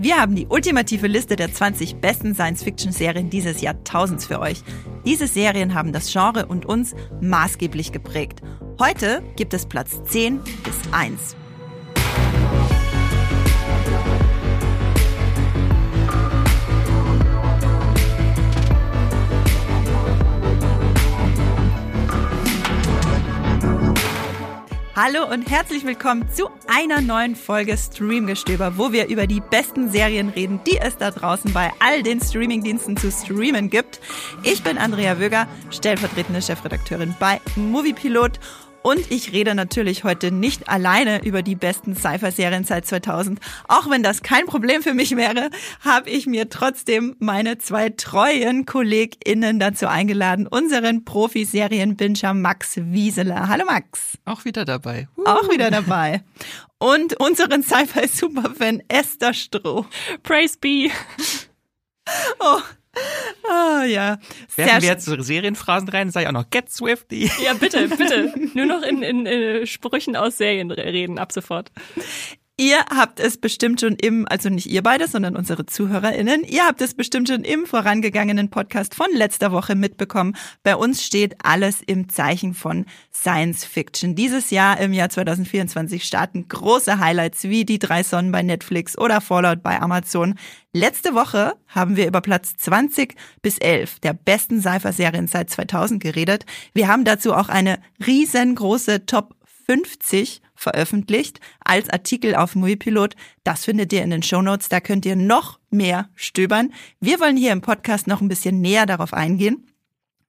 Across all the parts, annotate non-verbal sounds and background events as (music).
Wir haben die ultimative Liste der 20 besten Science-Fiction-Serien dieses Jahrtausends für euch. Diese Serien haben das Genre und uns maßgeblich geprägt. Heute gibt es Platz 10 bis 1. Hallo und herzlich willkommen zu einer neuen Folge Streamgestöber, wo wir über die besten Serien reden, die es da draußen bei all den Streamingdiensten zu streamen gibt. Ich bin Andrea Wöger, stellvertretende Chefredakteurin bei Moviepilot und ich rede natürlich heute nicht alleine über die besten Cypher-Serien seit 2000. Auch wenn das kein Problem für mich wäre, habe ich mir trotzdem meine zwei treuen KollegInnen dazu eingeladen, unseren Profi-Serien-Binscher Max Wieseler. Hallo Max. Auch wieder dabei. Uh. Auch wieder dabei. Und unseren Sci-Fi-Superfan Esther Stroh. Praise be. Oh, Oh (laughs) ja. Werfen wir jetzt Serienphrasen rein, sage ich auch noch Get Swifty. Ja, bitte, bitte. Nur noch in, in, in Sprüchen aus Serien reden, ab sofort. Ihr habt es bestimmt schon im, also nicht ihr beide, sondern unsere ZuhörerInnen, ihr habt es bestimmt schon im vorangegangenen Podcast von letzter Woche mitbekommen. Bei uns steht alles im Zeichen von Science Fiction. Dieses Jahr, im Jahr 2024, starten große Highlights wie die drei Sonnen bei Netflix oder Fallout bei Amazon. Letzte Woche haben wir über Platz 20 bis 11 der besten Cypher-Serien seit 2000 geredet. Wir haben dazu auch eine riesengroße Top 50 veröffentlicht als Artikel auf Moviepilot. Das findet ihr in den Show Notes. Da könnt ihr noch mehr stöbern. Wir wollen hier im Podcast noch ein bisschen näher darauf eingehen,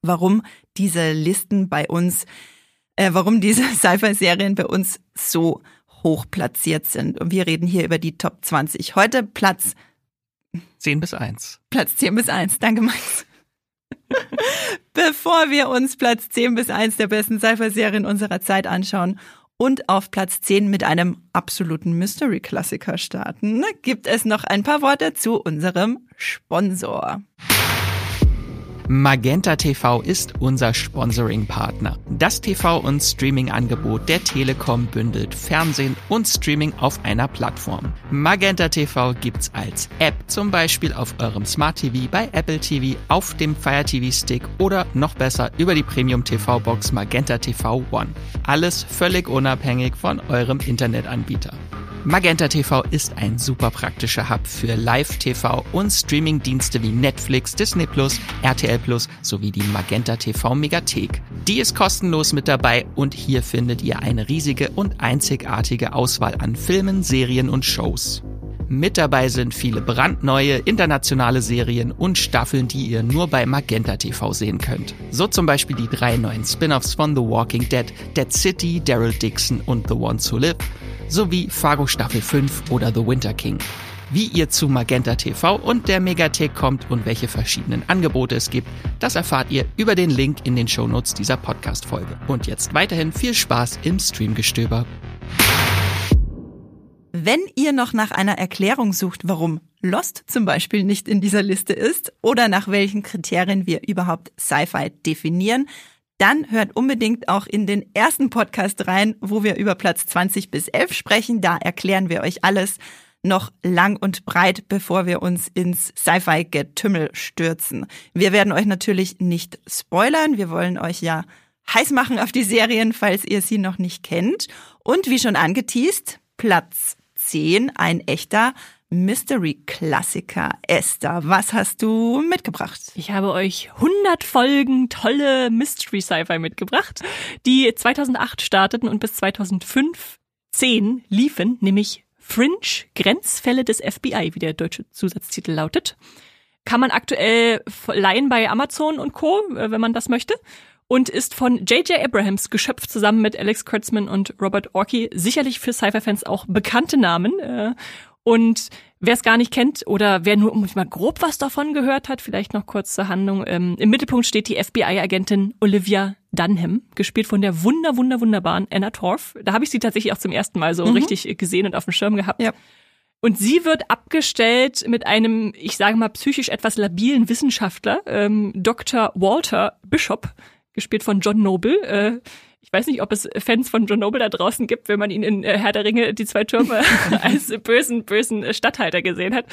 warum diese Listen bei uns, äh, warum diese (laughs) Sci-Fi-Serien bei uns so hoch platziert sind. Und wir reden hier über die Top 20. Heute Platz 10 bis 1. Platz 10 bis 1. Danke, Max. (laughs) Bevor wir uns Platz 10 bis 1 der besten Sci-Fi-Serien unserer Zeit anschauen und auf Platz 10 mit einem absoluten Mystery-Klassiker starten, gibt es noch ein paar Worte zu unserem Sponsor. Magenta TV ist unser Sponsoring-Partner. Das TV- und Streaming-Angebot der Telekom bündelt Fernsehen und Streaming auf einer Plattform. Magenta TV gibt's als App, zum Beispiel auf eurem Smart TV, bei Apple TV, auf dem Fire TV Stick oder noch besser über die Premium TV Box Magenta TV One. Alles völlig unabhängig von eurem Internetanbieter. Magenta TV ist ein super praktischer Hub für Live-TV und Streaming-Dienste wie Netflix, Disney RTL Plus sowie die Magenta TV Megathek. Die ist kostenlos mit dabei und hier findet ihr eine riesige und einzigartige Auswahl an Filmen, Serien und Shows. Mit dabei sind viele brandneue internationale Serien und Staffeln, die ihr nur bei Magenta TV sehen könnt. So zum Beispiel die drei neuen Spin-offs von The Walking Dead, Dead City, Daryl Dixon und The Ones Who Live sowie Fargo Staffel 5 oder The Winter King. Wie ihr zu Magenta TV und der Megathek kommt und welche verschiedenen Angebote es gibt, das erfahrt ihr über den Link in den Shownotes dieser Podcast-Folge. Und jetzt weiterhin viel Spaß im Streamgestöber. Wenn ihr noch nach einer Erklärung sucht, warum Lost zum Beispiel nicht in dieser Liste ist oder nach welchen Kriterien wir überhaupt Sci-Fi definieren, dann hört unbedingt auch in den ersten Podcast rein, wo wir über Platz 20 bis 11 sprechen. Da erklären wir euch alles noch lang und breit, bevor wir uns ins Sci-Fi-Getümmel stürzen. Wir werden euch natürlich nicht spoilern. Wir wollen euch ja heiß machen auf die Serien, falls ihr sie noch nicht kennt. Und wie schon angeteased, Platz 10, ein echter Mystery-Klassiker. Esther, was hast du mitgebracht? Ich habe euch 100 Folgen tolle Mystery-Sci-Fi mitgebracht, die 2008 starteten und bis 2005 10 liefen, nämlich Fringe, Grenzfälle des FBI, wie der deutsche Zusatztitel lautet. Kann man aktuell leihen bei Amazon und Co., äh, wenn man das möchte. Und ist von J.J. Abrahams geschöpft zusammen mit Alex Kurtzman und Robert Orkey. Sicherlich für Sci-Fi-Fans auch bekannte Namen. Und wer es gar nicht kennt oder wer nur mal grob was davon gehört hat, vielleicht noch kurz zur Handlung. Ähm, Im Mittelpunkt steht die FBI-Agentin Olivia Dunham, gespielt von der wunder, wunder, wunderbaren Anna Torf. Da habe ich sie tatsächlich auch zum ersten Mal so mhm. richtig gesehen und auf dem Schirm gehabt. Ja. Und sie wird abgestellt mit einem, ich sage mal, psychisch etwas labilen Wissenschaftler, ähm, Dr. Walter Bishop, gespielt von John Noble. Äh, Ich weiß nicht, ob es Fans von John Noble da draußen gibt, wenn man ihn in äh, Herr der Ringe, die zwei Türme, (laughs) als bösen, bösen Stadthalter gesehen hat.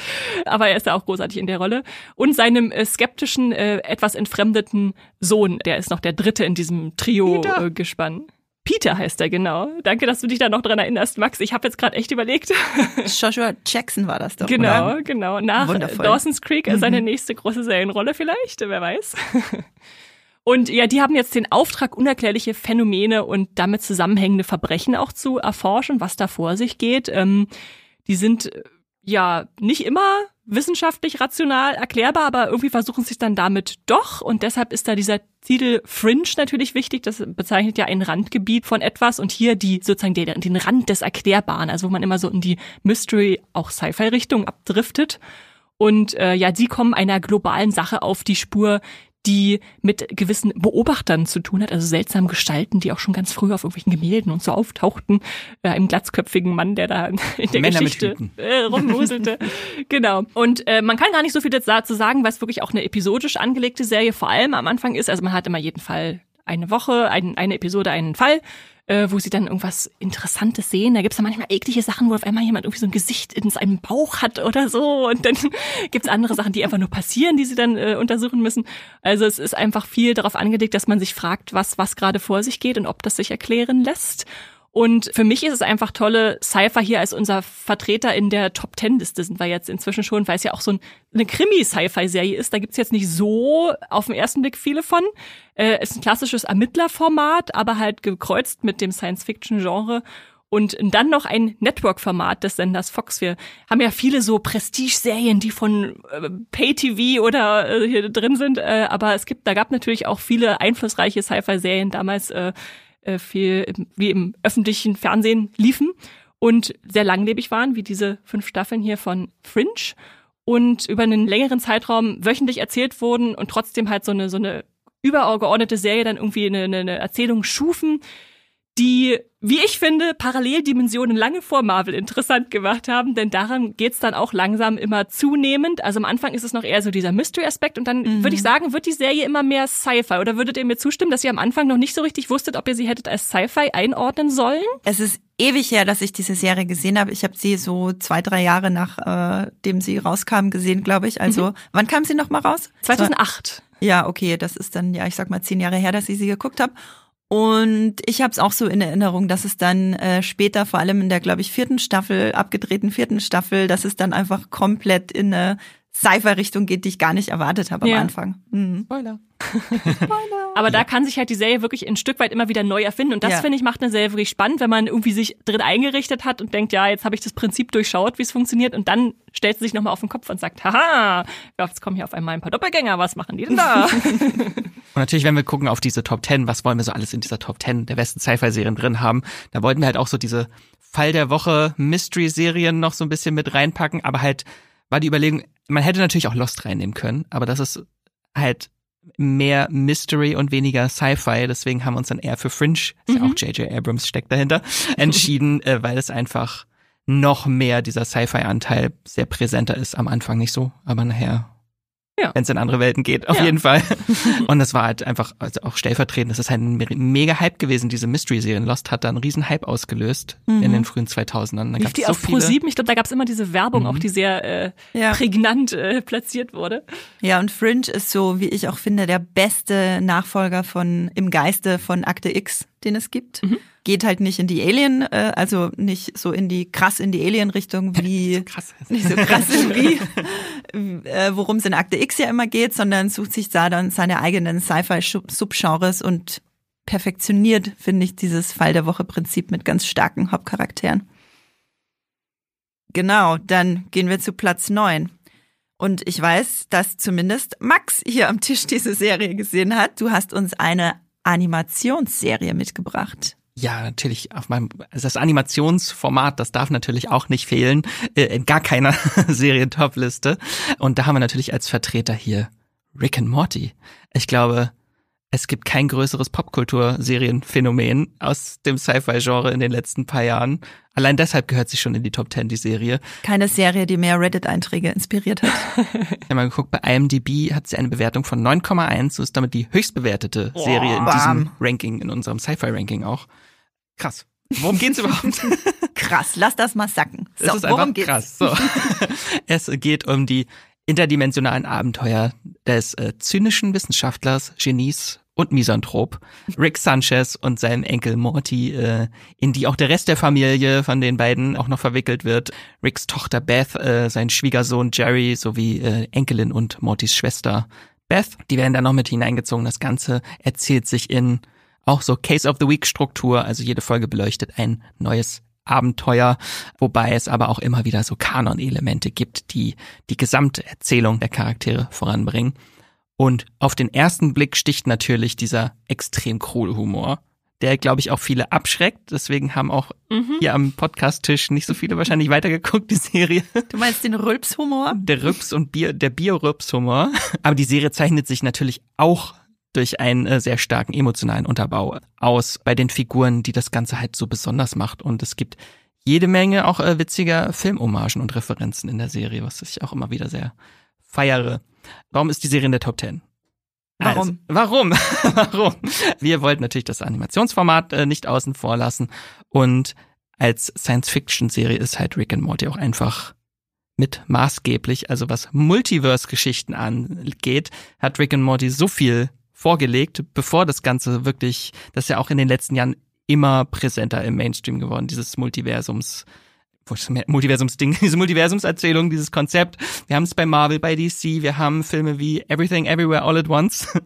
Aber er ist ja auch großartig in der Rolle. Und seinem äh, skeptischen, äh, etwas entfremdeten Sohn, der ist noch der dritte in diesem Trio äh, gespann. Peter heißt er, genau. Danke, dass du dich da noch dran erinnerst, Max. Ich habe jetzt gerade echt überlegt. (laughs) Joshua Jackson war das doch, Genau, oder? genau. Nach Wundervoll. Dawson's Creek Mhm. seine nächste große Serienrolle vielleicht, wer weiß. (laughs) Und ja, die haben jetzt den Auftrag, unerklärliche Phänomene und damit zusammenhängende Verbrechen auch zu erforschen, was da vor sich geht. Ähm, die sind äh, ja nicht immer wissenschaftlich rational erklärbar, aber irgendwie versuchen sie es dann damit doch. Und deshalb ist da dieser Titel Fringe natürlich wichtig. Das bezeichnet ja ein Randgebiet von etwas und hier die sozusagen den, den Rand des Erklärbaren, also wo man immer so in die Mystery, auch Sci-Fi-Richtung abdriftet. Und äh, ja, die kommen einer globalen Sache auf die Spur, die mit gewissen Beobachtern zu tun hat, also seltsamen Gestalten, die auch schon ganz früh auf irgendwelchen Gemälden und so auftauchten. Äh, einem glatzköpfigen Mann, der da (laughs) in der Männer Geschichte äh, rumwuselte. (laughs) genau. Und äh, man kann gar nicht so viel dazu sagen, weil es wirklich auch eine episodisch angelegte Serie vor allem am Anfang ist. Also man hat immer jeden Fall eine Woche, ein, eine Episode, einen Fall, äh, wo sie dann irgendwas Interessantes sehen. Da gibt's dann manchmal eklige Sachen, wo auf einmal jemand irgendwie so ein Gesicht in seinem Bauch hat oder so. Und dann (laughs) gibt's andere Sachen, die einfach nur passieren, die sie dann äh, untersuchen müssen. Also es ist einfach viel darauf angelegt, dass man sich fragt, was, was gerade vor sich geht und ob das sich erklären lässt. Und für mich ist es einfach tolle, Cypher hier als unser Vertreter in der Top Ten Liste sind wir jetzt inzwischen schon, weil es ja auch so ein, eine Krimi-Sci-Fi-Serie ist. Da gibt's jetzt nicht so auf den ersten Blick viele von. Äh, ist ein klassisches Ermittlerformat, aber halt gekreuzt mit dem Science-Fiction-Genre. Und dann noch ein Network-Format des Senders Fox. Wir haben ja viele so Prestige-Serien, die von äh, Pay-TV oder äh, hier drin sind. Äh, aber es gibt, da gab natürlich auch viele einflussreiche Sci-Fi-Serien damals, äh, äh, viel wie im öffentlichen Fernsehen liefen und sehr langlebig waren, wie diese fünf Staffeln hier von Fringe und über einen längeren Zeitraum wöchentlich erzählt wurden und trotzdem halt so eine so eine übergeordnete Serie dann irgendwie eine, eine Erzählung schufen, die, wie ich finde, Paralleldimensionen lange vor Marvel interessant gemacht haben, denn daran geht's dann auch langsam immer zunehmend. Also am Anfang ist es noch eher so dieser Mystery-Aspekt und dann würde ich sagen, wird die Serie immer mehr Sci-Fi. Oder würdet ihr mir zustimmen, dass ihr am Anfang noch nicht so richtig wusstet, ob ihr sie hättet als Sci-Fi einordnen sollen? Es ist ewig her, dass ich diese Serie gesehen habe. Ich habe sie so zwei, drei Jahre nachdem sie rauskam gesehen, glaube ich. Also, wann kam sie noch mal raus? 2008. Ja, okay, das ist dann, ja, ich sag mal zehn Jahre her, dass ich sie geguckt habe. Und ich habe es auch so in Erinnerung, dass es dann äh, später, vor allem in der, glaube ich, vierten Staffel, abgedrehten vierten Staffel, dass es dann einfach komplett in eine Sci-Fi-Richtung geht, die ich gar nicht erwartet habe am Ja. Anfang. Mhm. Spoiler. (laughs) Aber da kann sich halt die Serie wirklich ein Stück weit immer wieder neu erfinden. Und das, Ja. finde ich, macht eine Serie wirklich spannend, wenn man irgendwie sich drin eingerichtet hat und denkt, ja, jetzt habe ich das Prinzip durchschaut, wie es funktioniert. Und dann stellt sie sich nochmal auf den Kopf und sagt, haha, ja, jetzt kommen hier auf einmal ein paar Doppelgänger, was machen die denn da? (laughs) (laughs) Und natürlich, wenn wir gucken auf diese Top 10, was wollen wir so alles in dieser Top 10 der besten Sci-Fi-Serien drin haben, da wollten wir halt auch so diese Fall der Woche Mystery-Serien noch so ein bisschen mit reinpacken, aber halt war die Überlegung, man hätte natürlich auch Lost reinnehmen können, aber das ist halt mehr Mystery und weniger Sci-Fi, deswegen haben wir uns dann eher für Fringe, ist ja auch J.J. Abrams steckt dahinter, (laughs) entschieden, äh, weil es einfach noch mehr dieser Sci-Fi-Anteil sehr präsenter ist. Am Anfang nicht so, aber nachher, Ja. wenn es in andere Welten geht, auf Ja. jeden Fall. (laughs) Und das war halt einfach, also auch stellvertretend, das ist halt ein me- mega Hype gewesen, diese Mystery-Serien. Lost hat da einen riesen Hype ausgelöst in den frühen 2000ern. Da Lief die so auf viele. Pro7? Ich glaube, da gab es immer diese Werbung, Mhm. auch die sehr äh, Ja. prägnant äh, platziert wurde. Ja, und Fringe ist so, wie ich auch finde, der beste Nachfolger von im Geiste von Akte X, den es gibt. Geht halt nicht in die Alien, äh, also nicht so in die krass in die Alien-Richtung (laughs) wie Krass. nicht so krass (laughs) wie äh, worum es in Akte X ja immer geht, sondern sucht sich da dann seine eigenen Sci-Fi-Subgenres und perfektioniert, finde ich, dieses Fall der Woche-Prinzip mit ganz starken Hauptcharakteren. Genau, dann gehen wir zu Platz neun. Und ich weiß, dass zumindest Max hier am Tisch diese Serie gesehen hat. Du hast uns eine Animationsserie mitgebracht. Ja, natürlich auf meinem, also das Animationsformat, das darf natürlich auch nicht fehlen, äh, in gar keiner (laughs) Serien-Top-Liste. Und da haben wir natürlich als Vertreter hier Rick and Morty. Ich glaube, es gibt kein größeres Popkulturserienphänomen aus dem Sci-Fi-Genre in den letzten paar Jahren. Allein deshalb gehört sie schon in die Top 10, die Serie. Keine Serie, die mehr Reddit-Einträge inspiriert hat. (laughs) Ich habe mal geguckt, bei IMDb hat sie eine Bewertung von 9,1 und ist damit die höchst bewertete Serie in bam. diesem Ranking, in unserem Sci-Fi-Ranking auch. Krass. Worum geht's (laughs) überhaupt? Krass, lass das mal sacken. So, Es ist worum geht's? krass. So. (laughs) es geht um die interdimensionalen Abenteuer des äh, zynischen Wissenschaftlers, Genies und Misanthrop Rick Sanchez und seinem Enkel Morty, äh, in die auch der Rest der Familie von den beiden auch noch verwickelt wird. Ricks Tochter Beth, äh, sein Schwiegersohn Jerry sowie äh, Enkelin und Mortys Schwester Beth, die werden dann noch mit hineingezogen. Das Ganze erzählt sich in auch so Case of the Week Struktur, also jede Folge beleuchtet ein neues Abenteuer, wobei es aber auch immer wieder so Kanon-Elemente gibt, die die gesamte Erzählung der Charaktere voranbringen. Und auf den ersten Blick sticht natürlich dieser extrem krude Humor, der, glaube ich, auch viele abschreckt. Deswegen haben auch hier am Podcast-Tisch nicht so viele wahrscheinlich weitergeguckt, die Serie. Du meinst den Rülpshumor? Der Rübs und Bier, der Bio-Rübs-Humor. Aber die Serie zeichnet sich natürlich auch durch einen äh, sehr starken emotionalen Unterbau aus bei den Figuren, die das Ganze halt so besonders macht. Und es gibt jede Menge auch äh, witziger Filmhommagen und Referenzen in der Serie, was ich auch immer wieder sehr feiere. Warum ist die Serie in der Top Ten? Warum? Also, warum? (laughs) warum? Wir wollten natürlich das Animationsformat äh, nicht außen vor lassen und als Science-Fiction-Serie ist halt Rick and Morty auch einfach mit maßgeblich, also was Multiverse-Geschichten angeht, hat Rick and Morty so viel vorgelegt, bevor das Ganze wirklich, das ist ja auch in den letzten Jahren immer präsenter im Mainstream geworden, dieses Multiversums, Multiversumsding, (laughs) diese Multiversumserzählung, dieses Konzept. Wir haben es bei Marvel, bei DC, wir haben Filme wie Everything Everywhere All at Once. (laughs)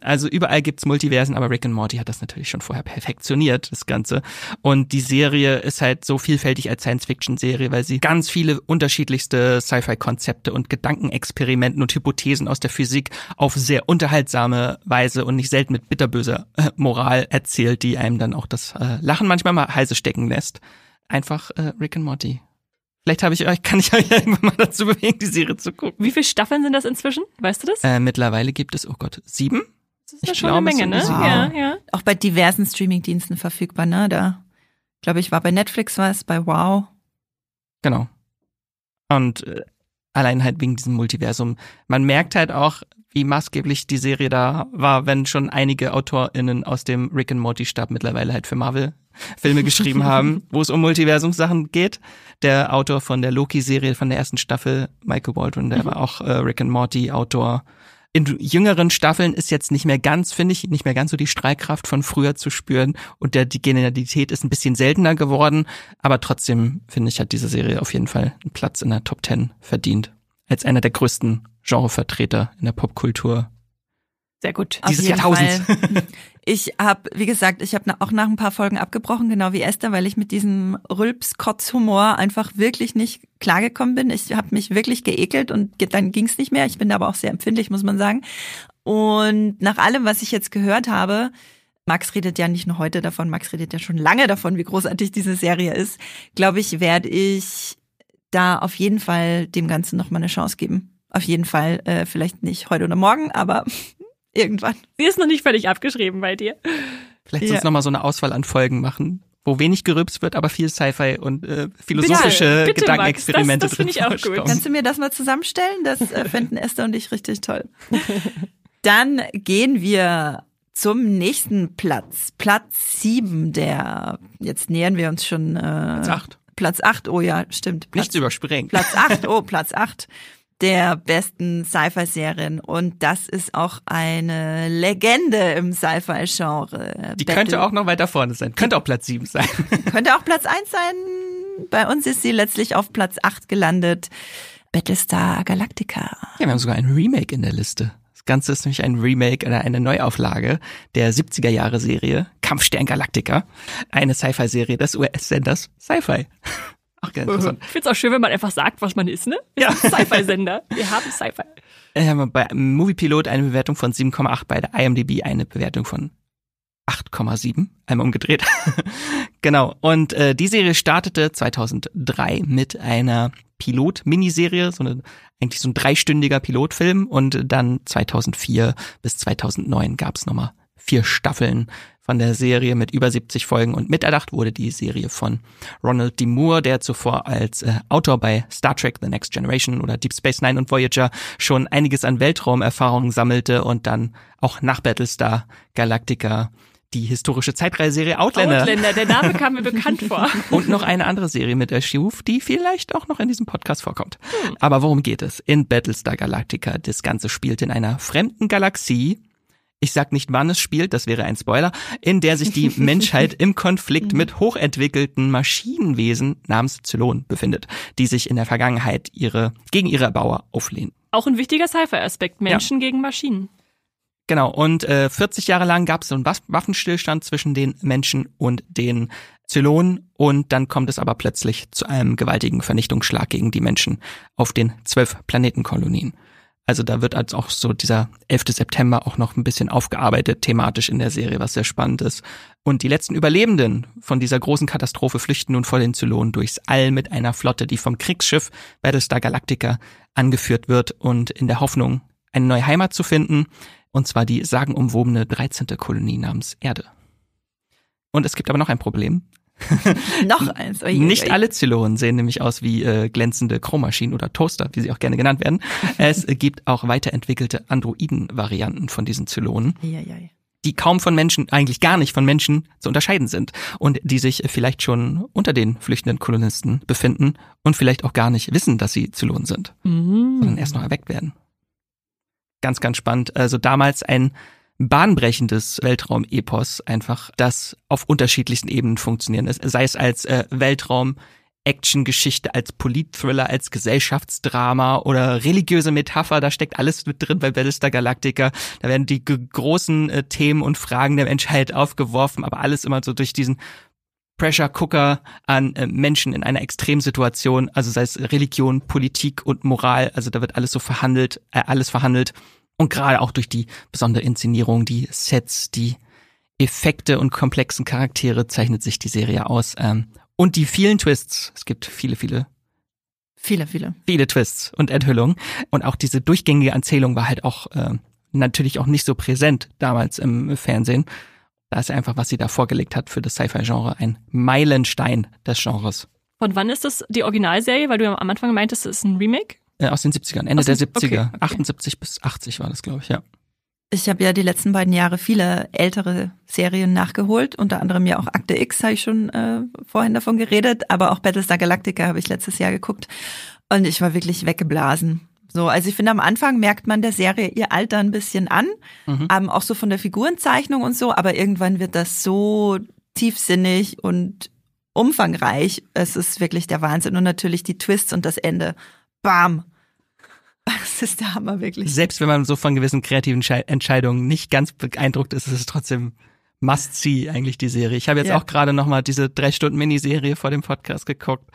Also überall gibt's Multiversen, aber Rick and Morty hat das natürlich schon vorher perfektioniert, das Ganze. Und die Serie ist halt so vielfältig als Science-Fiction-Serie, weil sie ganz viele unterschiedlichste Sci-Fi-Konzepte und Gedankenexperimenten und Hypothesen aus der Physik auf sehr unterhaltsame Weise und nicht selten mit bitterböser äh, Moral erzählt, die einem dann auch das äh, Lachen manchmal mal heiße stecken lässt einfach äh, Rick and Morty. Vielleicht habe ich euch, (laughs) kann ich euch ja irgendwann mal dazu bewegen, die Serie zu gucken. Wie viele Staffeln sind das inzwischen? Weißt du das? Äh, mittlerweile gibt es, oh Gott, sieben? das ist ich ja schon eine glaube, es Menge, ne? sieben. Ja, ja. Auch bei diversen Streamingdiensten verfügbar, ne? Da, glaube ich, war bei Netflix was, bei Wow. Genau. Und äh, allein halt wegen diesem Multiversum. Man merkt halt auch, wie maßgeblich die Serie da war, wenn schon einige AutorInnen aus dem Rick and Morty Stab mittlerweile halt für Marvel (laughs) Filme geschrieben haben, wo es um Multiversumssachen geht. Der Autor von der Loki-Serie von der ersten Staffel, Michael Baldwin, der war auch äh, Rick and Morty Autor. In jüngeren Staffeln ist jetzt nicht mehr ganz, finde ich, nicht mehr ganz so die Strahlkraft von früher zu spüren und der, die Genialität ist ein bisschen seltener geworden, aber trotzdem finde ich, hat diese Serie auf jeden Fall einen Platz in der Top 10 verdient. Als einer der größten Genrevertreter in der Popkultur. Sehr gut. Dieses Jahrtausends. Fall. (laughs) Ich habe, wie gesagt, ich habe auch nach ein paar Folgen abgebrochen, genau wie Esther, weil ich mit diesem Rülps-Kotz-Humor einfach wirklich nicht klargekommen bin. Ich habe mich wirklich geekelt und dann ging's nicht mehr. Ich bin aber auch sehr empfindlich, muss man sagen. Und nach allem, was ich jetzt gehört habe, Max redet ja nicht nur heute davon, Max redet ja schon lange davon, wie großartig diese Serie ist, glaube ich, werde ich da auf jeden Fall dem Ganzen nochmal eine Chance geben. Auf jeden Fall, äh, vielleicht nicht heute oder morgen, aber irgendwann. Sie ist noch nicht völlig abgeschrieben bei dir. Vielleicht Ja. sonst noch mal so eine Auswahl an Folgen machen, wo wenig gerübst wird, aber viel Sci-Fi und äh, philosophische Bitte, bitte, Gedankenexperimente Max, das- das finde drin ich auch gut. Kannst du mir das mal zusammenstellen? Das äh, (laughs) fänden Esther und ich richtig toll. Dann gehen wir zum nächsten Platz. Platz sieben der, jetzt nähern wir uns schon. Äh, Platz acht. Platz acht, oh ja, stimmt. Platz, Nichts überspringen. Platz acht, oh, Platz acht der besten Sci-Fi-Serien. Und das ist auch eine Legende im Sci-Fi-Genre. Die Battle- könnte auch noch weiter vorne sein. Könnte auch Platz sieben sein. (laughs) könnte auch Platz eins sein. Bei uns ist sie letztlich auf Platz acht gelandet. Battlestar Galactica. Ja, wir haben sogar ein Remake in der Liste. Das Ganze ist nämlich ein Remake oder eine Neuauflage der 70er Jahre Serie Kampfstern Galactica. Eine Sci-Fi-Serie des US-Senders Sci-Fi. Auch ganz interessant. Ich finde es auch schön, wenn man einfach sagt, was man ist, ne? Wir (laughs) Ja. sind (laughs) Sci-Fi-Sender. Wir haben Sci-Fi. Wir haben bei Moviepilot eine Bewertung von 7,8, bei der IMDb eine Bewertung von 8,7, einmal umgedreht. (laughs) genau. Und äh, die Serie startete 2003 mit einer Pilot-Miniserie, so eine eigentlich so ein dreistündiger Pilotfilm und dann 2004 bis 2009 gab's nochmal vier Staffeln von der Serie mit über 70 Folgen und miterdacht wurde die Serie von Ronald D. Moore, der zuvor als äh, Autor bei Star Trek The Next Generation oder Deep Space Nine und Voyager schon einiges an Weltraumerfahrungen sammelte und dann auch nach Battlestar Galactica die historische Zeitreiseserie Outlander. Outlander, der Name kam mir bekannt vor. (laughs) Und noch eine andere Serie mit erschuf, die vielleicht auch noch in diesem Podcast vorkommt. Hm. Aber worum geht es? In Battlestar Galactica, das Ganze spielt in einer fremden Galaxie, ich sag nicht, wann es spielt, das wäre ein Spoiler, in der sich die (laughs) Menschheit im Konflikt mit hochentwickelten Maschinenwesen namens Zylon befindet, die sich in der Vergangenheit ihre, gegen ihre Erbauer auflehnen. Auch ein wichtiger Sci-Fi-Aspekt, Menschen ja. gegen Maschinen. Genau, und äh, 40 Jahre lang gab es so einen Waffenstillstand zwischen den Menschen und den Zylonen und dann kommt es aber plötzlich zu einem gewaltigen Vernichtungsschlag gegen die Menschen auf den zwölf Planetenkolonien. Also da wird als auch so dieser 11. September auch noch ein bisschen aufgearbeitet, thematisch in der Serie, was sehr spannend ist. Und die letzten Überlebenden von dieser großen Katastrophe flüchten nun vor den Zylonen durchs All mit einer Flotte, die vom Kriegsschiff Battlestar Galactica angeführt wird und in der Hoffnung, eine neue Heimat zu finden, und zwar die sagenumwobene 13. Kolonie namens Erde. Und es gibt aber noch ein Problem. (laughs) Noch eins. Oje, Nicht alle Zylonen sehen nämlich aus wie äh, glänzende Chrommaschinen oder Toaster, wie sie auch gerne genannt werden. (laughs) es gibt auch weiterentwickelte Androiden-Varianten von diesen Zylonen. Oje, die kaum von Menschen, eigentlich gar nicht von Menschen zu unterscheiden sind und die sich vielleicht schon unter den flüchtenden Kolonisten befinden und vielleicht auch gar nicht wissen, dass sie Zylonen sind, mhm. sondern erst noch erweckt werden. Ganz, ganz spannend. Also damals ein bahnbrechendes Weltraum-Epos einfach, das auf unterschiedlichsten Ebenen funktionieren ist. Sei es als äh, Weltraum, Action-Geschichte, als Politthriller, als Gesellschaftsdrama oder religiöse Metapher, da steckt alles mit drin bei Battlestar Galactica. Da werden die großen äh, Themen und Fragen der Menschheit aufgeworfen, aber alles immer so durch diesen Pressure Cooker an äh, Menschen in einer Extremsituation, also sei es Religion, Politik und Moral, also da wird alles so verhandelt, äh, alles verhandelt und gerade auch durch die besondere Inszenierung, die Sets, die Effekte und komplexen Charaktere zeichnet sich die Serie aus. Ähm, und die vielen Twists. Es gibt viele, viele. Viele, viele. Viele Twists und Enthüllungen. Und auch diese durchgängige Erzählung war halt auch äh, natürlich auch nicht so präsent damals im Fernsehen. Da ist einfach, was sie da vorgelegt hat für das Sci-Fi-Genre, ein Meilenstein des Genres. Von wann ist das die Originalserie? Weil du ja am Anfang meintest, es ist ein Remake? Äh, aus den 70ern, Ende den, der 70er. Okay, okay. 78 bis 80 war das, glaube ich, ja. Ich habe ja die letzten beiden Jahre viele ältere Serien nachgeholt, unter anderem ja auch Akte X, habe ich schon äh, vorhin davon geredet, aber auch Battlestar Galactica habe ich letztes Jahr geguckt und ich war wirklich weggeblasen. So, also ich finde, am Anfang merkt man der Serie ihr Alter ein bisschen an, mhm. ähm, auch so von der Figurenzeichnung und so, aber irgendwann wird das so tiefsinnig und umfangreich. Es ist wirklich der Wahnsinn und natürlich die Twists und das Ende. Bam! Das ist der Hammer, wirklich. Selbst wenn man so von gewissen kreativen Entscheidungen nicht ganz beeindruckt ist, ist es trotzdem must-see eigentlich die Serie. Ich habe jetzt ja. auch gerade nochmal diese drei Stunden Miniserie vor dem Podcast geguckt.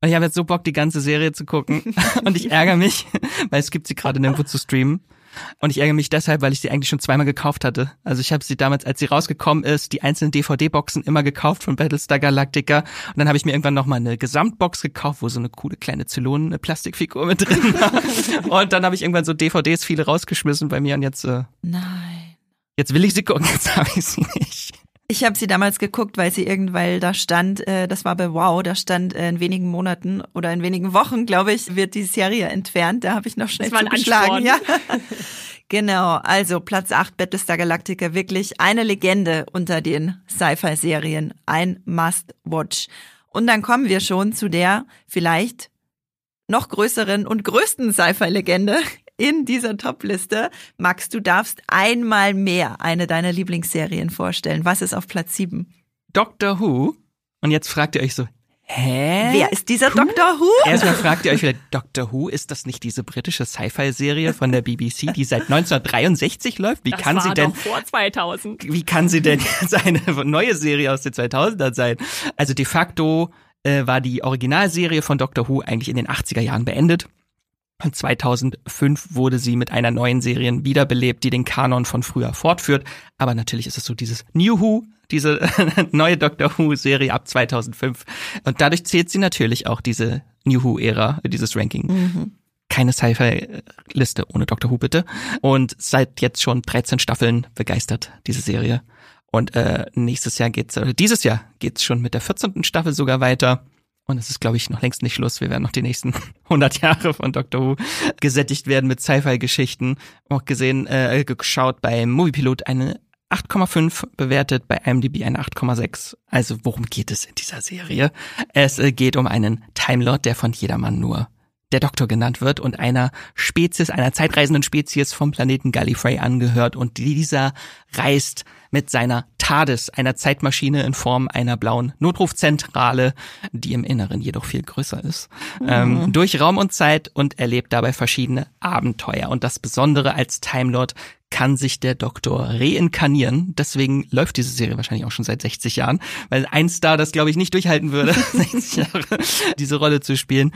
Und ich habe jetzt so Bock, die ganze Serie zu gucken. (laughs) und ich ärgere mich, weil es gibt sie gerade nirgendwo zu streamen. Und ich ärgere mich deshalb, weil ich sie eigentlich schon zweimal gekauft hatte. Also ich habe sie damals, als sie rausgekommen ist, die einzelnen DVD-Boxen immer gekauft von Battlestar Galactica. Und dann habe ich mir irgendwann nochmal eine Gesamtbox gekauft, wo so eine coole kleine Zylonen-Plastikfigur mit drin war. (laughs) und dann habe ich irgendwann so DVDs viele rausgeschmissen bei mir und jetzt. Äh, Nein. Jetzt will ich sie gucken, (laughs) jetzt habe ich sie nicht. Ich habe sie damals geguckt, weil sie irgendwann da stand, äh, das war bei Wow, da stand äh, in wenigen Monaten oder in wenigen Wochen, glaube ich, wird die Serie entfernt. Da habe ich noch schnell zugeschlagen. Ja. (laughs) genau, also Platz 8 Battlestar Galactica, wirklich eine Legende unter den Sci-Fi-Serien, ein Must-Watch. Und dann kommen wir schon zu der vielleicht noch größeren und größten Sci-Fi-Legende in dieser Top-Liste. Max, du darfst einmal mehr eine deiner Lieblingsserien vorstellen. Was ist auf Platz 7? Doctor Who. Und jetzt fragt ihr euch so, Hä? Wer ist dieser Who? Doctor Who? Erstmal fragt ihr euch wieder, (laughs) Doctor Who, ist das nicht diese britische Sci-Fi-Serie von der BBC, die seit 1963 läuft? Wie das kann sie denn vor 2000? Wie kann sie denn jetzt eine neue Serie aus den 2000ern sein? Also de facto äh, war die Originalserie von Doctor Who eigentlich in den 80er Jahren beendet. 2005 wurde sie mit einer neuen Serie wiederbelebt, die den Kanon von früher fortführt. Aber natürlich ist es so dieses New Who, diese (laughs) neue Doctor Who-Serie ab 2005. Und dadurch zählt sie natürlich auch diese New Who-Ära, dieses Ranking. Mhm. keine Sci-Fi-Liste ohne Doctor Who bitte. Und seit jetzt schon 13 Staffeln begeistert diese Serie. Und äh, nächstes Jahr geht's, oder dieses Jahr geht's schon mit der 14. Staffel sogar weiter. Und es ist, glaube ich, noch längst nicht Schluss. Wir werden noch die nächsten (laughs) 100 Jahre von Doctor Who gesättigt werden mit Sci-Fi-Geschichten. Auch gesehen, äh, geschaut bei Moviepilot eine 8,5 bewertet, bei IMDb eine 8,6. Also worum geht es in dieser Serie? Es äh, geht um einen Timelord, der von jedermann nur der Doktor genannt wird und einer Spezies, einer zeitreisenden Spezies vom Planeten Gallifrey angehört und dieser reist mit seiner TARDIS, einer Zeitmaschine in Form einer blauen Notrufzentrale, die im Inneren jedoch viel größer ist, mhm. ähm, durch Raum und Zeit und erlebt dabei verschiedene Abenteuer. Und das Besondere als Time Lord kann sich der Doktor reinkarnieren. Deswegen läuft diese Serie wahrscheinlich auch schon seit 60 Jahren, weil ein Star das, glaube ich, nicht durchhalten würde, (laughs) 60 Jahre diese Rolle zu spielen.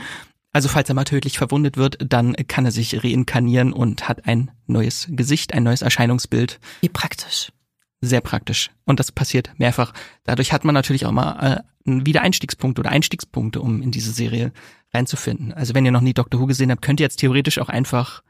Also falls er mal tödlich verwundet wird, dann kann er sich reinkarnieren und hat ein neues Gesicht, ein neues Erscheinungsbild. Wie praktisch. Sehr praktisch. Und das passiert mehrfach. Dadurch hat man natürlich auch mal äh, Wiedereinstiegspunkte oder Einstiegspunkte, um in diese Serie reinzufinden. Also wenn ihr noch nie Doctor Who gesehen habt, könnt ihr jetzt theoretisch auch einfach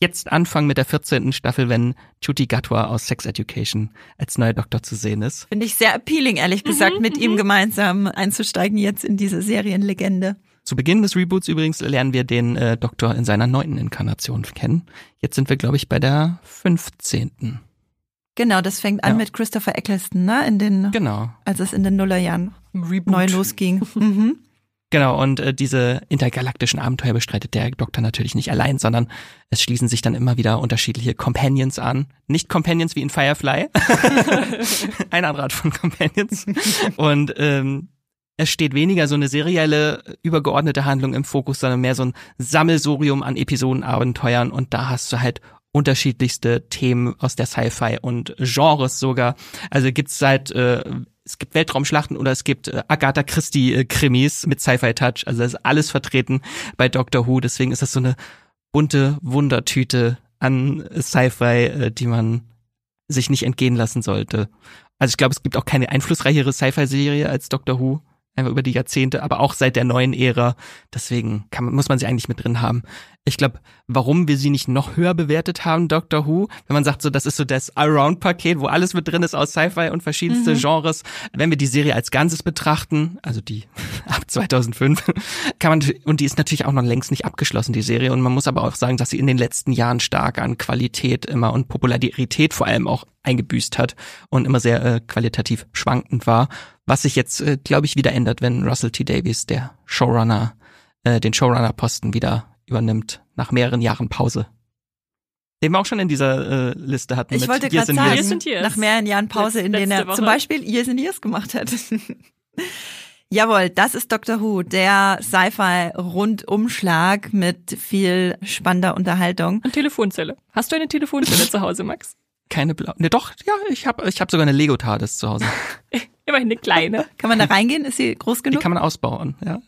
jetzt anfangen mit der 14. Staffel, wenn Chuti Gatwa aus Sex Education als neuer Doktor zu sehen ist. Finde ich sehr appealing, ehrlich gesagt, mhm, mit ihm mhm. gemeinsam einzusteigen jetzt in diese Serienlegende. Zu Beginn des Reboots übrigens lernen wir den äh, Doktor in seiner neunten Inkarnation kennen. Jetzt sind wir, glaube ich, bei der 15. Genau, das fängt an ja. mit Christopher Eccleston, ne? In den, genau. als es in den Nullerjahren neu losging. Mhm. Genau, und äh, diese intergalaktischen Abenteuer bestreitet der Doktor natürlich nicht allein, sondern es schließen sich dann immer wieder unterschiedliche Companions an. Nicht Companions wie in Firefly, (laughs) eine andere Art von Companions. Und ähm, es steht weniger so eine serielle, übergeordnete Handlung im Fokus, sondern mehr so ein Sammelsurium an Episodenabenteuern und da hast du halt unterschiedlichste Themen aus der Sci-Fi und Genres sogar. Also gibt's seit äh, es gibt Weltraumschlachten oder es gibt äh, Agatha Christie äh, Krimis mit Sci-Fi Touch. Also das ist alles vertreten bei Doctor Who. Deswegen ist das so eine bunte Wundertüte an Sci-Fi, äh, die man sich nicht entgehen lassen sollte. Also ich glaube, es gibt auch keine einflussreichere Sci-Fi-Serie als Doctor Who einfach über die Jahrzehnte, aber auch seit der neuen Ära. Deswegen kann muss man sie eigentlich mit drin haben. Ich glaube, warum wir sie nicht noch höher bewertet haben, Doctor Who, wenn man sagt so, das ist so das Allround-Paket, wo alles mit drin ist aus Sci-Fi und verschiedenste mhm. Genres. Wenn wir die Serie als Ganzes betrachten, also die (laughs) ab 2005, kann man, und die ist natürlich auch noch längst nicht abgeschlossen, die Serie. Und man muss aber auch sagen, dass sie in den letzten Jahren stark an Qualität immer und Popularität vor allem auch eingebüßt hat und immer sehr äh, qualitativ schwankend war. Was sich jetzt, äh, glaube ich, wieder ändert, wenn Russell T. Davies, der Showrunner, äh, den Showrunner-Posten wieder übernimmt, nach mehreren Jahren Pause. Den wir auch schon in dieser äh, Liste hatten. Ich wollte gerade sagen, Years. Years. nach mehreren Jahren Pause, in denen er Woche. zum Beispiel Years and Years gemacht hat. (laughs) Jawohl, das ist Doctor Who, der Sci-Fi-Rundumschlag mit viel spannender Unterhaltung. Und Telefonzelle. Hast du eine Telefonzelle (laughs) zu Hause, Max? Keine blau. Ne, doch, ja, ich habe ich hab sogar eine Lego TARDIS zu Hause. (laughs) Immerhin eine kleine. Kann man da reingehen? Ist sie groß genug? Die kann man ausbauen, ja.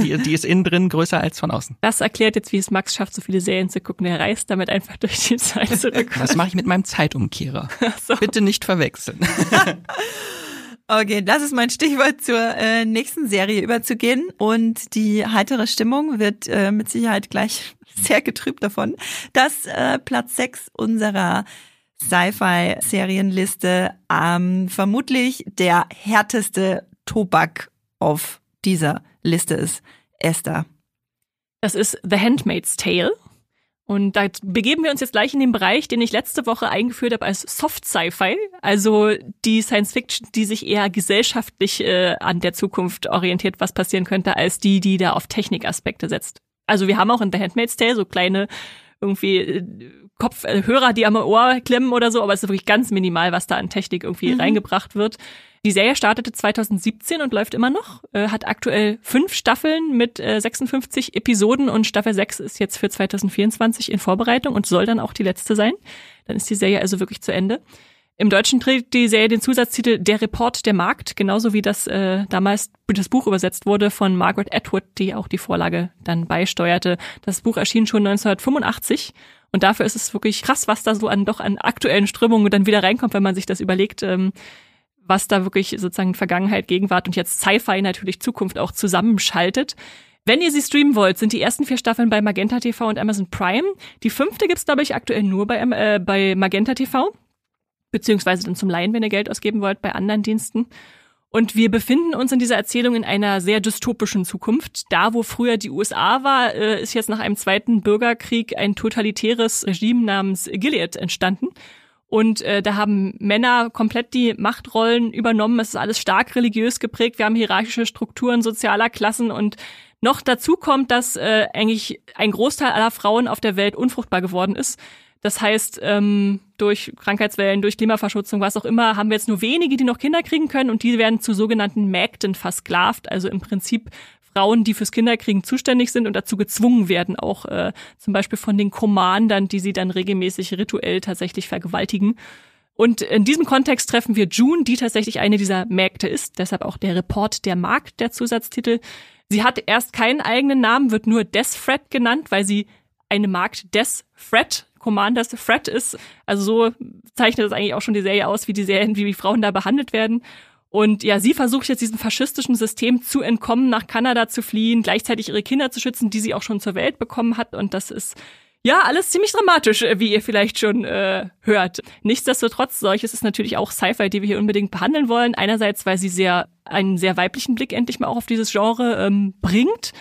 Die, die ist innen drin größer als von außen. Das erklärt jetzt, wie es Max schafft, so viele Serien zu gucken. Er reist damit einfach durch die Zeit zurück. Das mache ich mit meinem Zeitumkehrer. (laughs) So. Bitte nicht verwechseln. (laughs) Okay, das ist mein Stichwort zur äh, nächsten Serie überzugehen. Und die heitere Stimmung wird äh, mit Sicherheit gleich (laughs) sehr getrübt davon, dass äh, Platz 6 unserer Sci-Fi-Serienliste ähm, vermutlich der härteste Tobak auf dieser Liste ist. Esther. Das ist The Handmaid's Tale. Und da begeben wir uns jetzt gleich in den Bereich, den ich letzte Woche eingeführt habe als Soft Sci-Fi, also die Science Fiction, die sich eher gesellschaftlich äh, an der Zukunft orientiert, was passieren könnte, als die, die da auf Technikaspekte setzt. Also wir haben auch in The Handmaid's Tale so kleine irgendwie äh, Kopfhörer, äh, die am Ohr klemmen oder so, aber es ist wirklich ganz minimal, was da an Technik irgendwie mhm. reingebracht wird. Die Serie startete 2017 und läuft immer noch, äh, hat aktuell fünf Staffeln mit äh, 56 Episoden und Staffel 6 ist jetzt für 2024 in Vorbereitung und soll dann auch die letzte sein. Dann ist die Serie also wirklich zu Ende. Im Deutschen trägt die Serie den Zusatztitel Der Report der Markt, genauso wie das äh, damals das Buch übersetzt wurde von Margaret Atwood, die auch die Vorlage dann beisteuerte. Das Buch erschien schon 1985 und dafür ist es wirklich krass, was da so an doch an aktuellen Strömungen dann wieder reinkommt, wenn man sich das überlegt, ähm, was da wirklich sozusagen Vergangenheit, Gegenwart und jetzt Sci-Fi natürlich Zukunft auch zusammenschaltet. Wenn ihr sie streamen wollt, sind die ersten vier Staffeln bei Magenta TV und Amazon Prime. Die fünfte gibt's glaube ich, aktuell nur bei, äh, bei Magenta TV. Beziehungsweise dann zum Laien, wenn ihr Geld ausgeben wollt, bei anderen Diensten. Und wir befinden uns in dieser Erzählung in einer sehr dystopischen Zukunft. Da, wo früher die USA war, äh, ist jetzt nach einem zweiten Bürgerkrieg ein totalitäres Regime namens Gilead entstanden. Und äh, da haben Männer komplett die Machtrollen übernommen. Es ist alles stark religiös geprägt. Wir haben hierarchische Strukturen sozialer Klassen und noch dazu kommt, dass äh, eigentlich ein Großteil aller Frauen auf der Welt unfruchtbar geworden ist. Das heißt, ähm, durch Krankheitswellen, durch Klimaverschutzung, was auch immer, haben wir jetzt nur wenige, die noch Kinder kriegen können und die werden zu sogenannten Mägden versklavt, also im Prinzip Frauen, die fürs Kinderkriegen zuständig sind und dazu gezwungen werden, auch äh, zum Beispiel von den Commandern, die sie dann regelmäßig rituell tatsächlich vergewaltigen. Und in diesem Kontext treffen wir June, die tatsächlich eine dieser Mägde ist, deshalb auch der Report der Markt, der Zusatztitel. Sie hat erst keinen eigenen Namen, wird nur Desfred genannt, weil sie eine Magd Commanders Fred ist. Also so zeichnet es eigentlich auch schon die Serie aus, wie die Serien, wie die Frauen da behandelt werden. Und ja, sie versucht jetzt diesem faschistischen System zu entkommen, nach Kanada zu fliehen, gleichzeitig ihre Kinder zu schützen, die sie auch schon zur Welt bekommen hat. Und das ist ja alles ziemlich dramatisch, äh, wie ihr vielleicht schon äh, hört. Nichtsdestotrotz, solches ist natürlich auch Sci-Fi, die wir hier unbedingt behandeln wollen. Einerseits, weil sie sehr einen sehr weiblichen Blick endlich mal auch auf dieses Genre ähm, bringt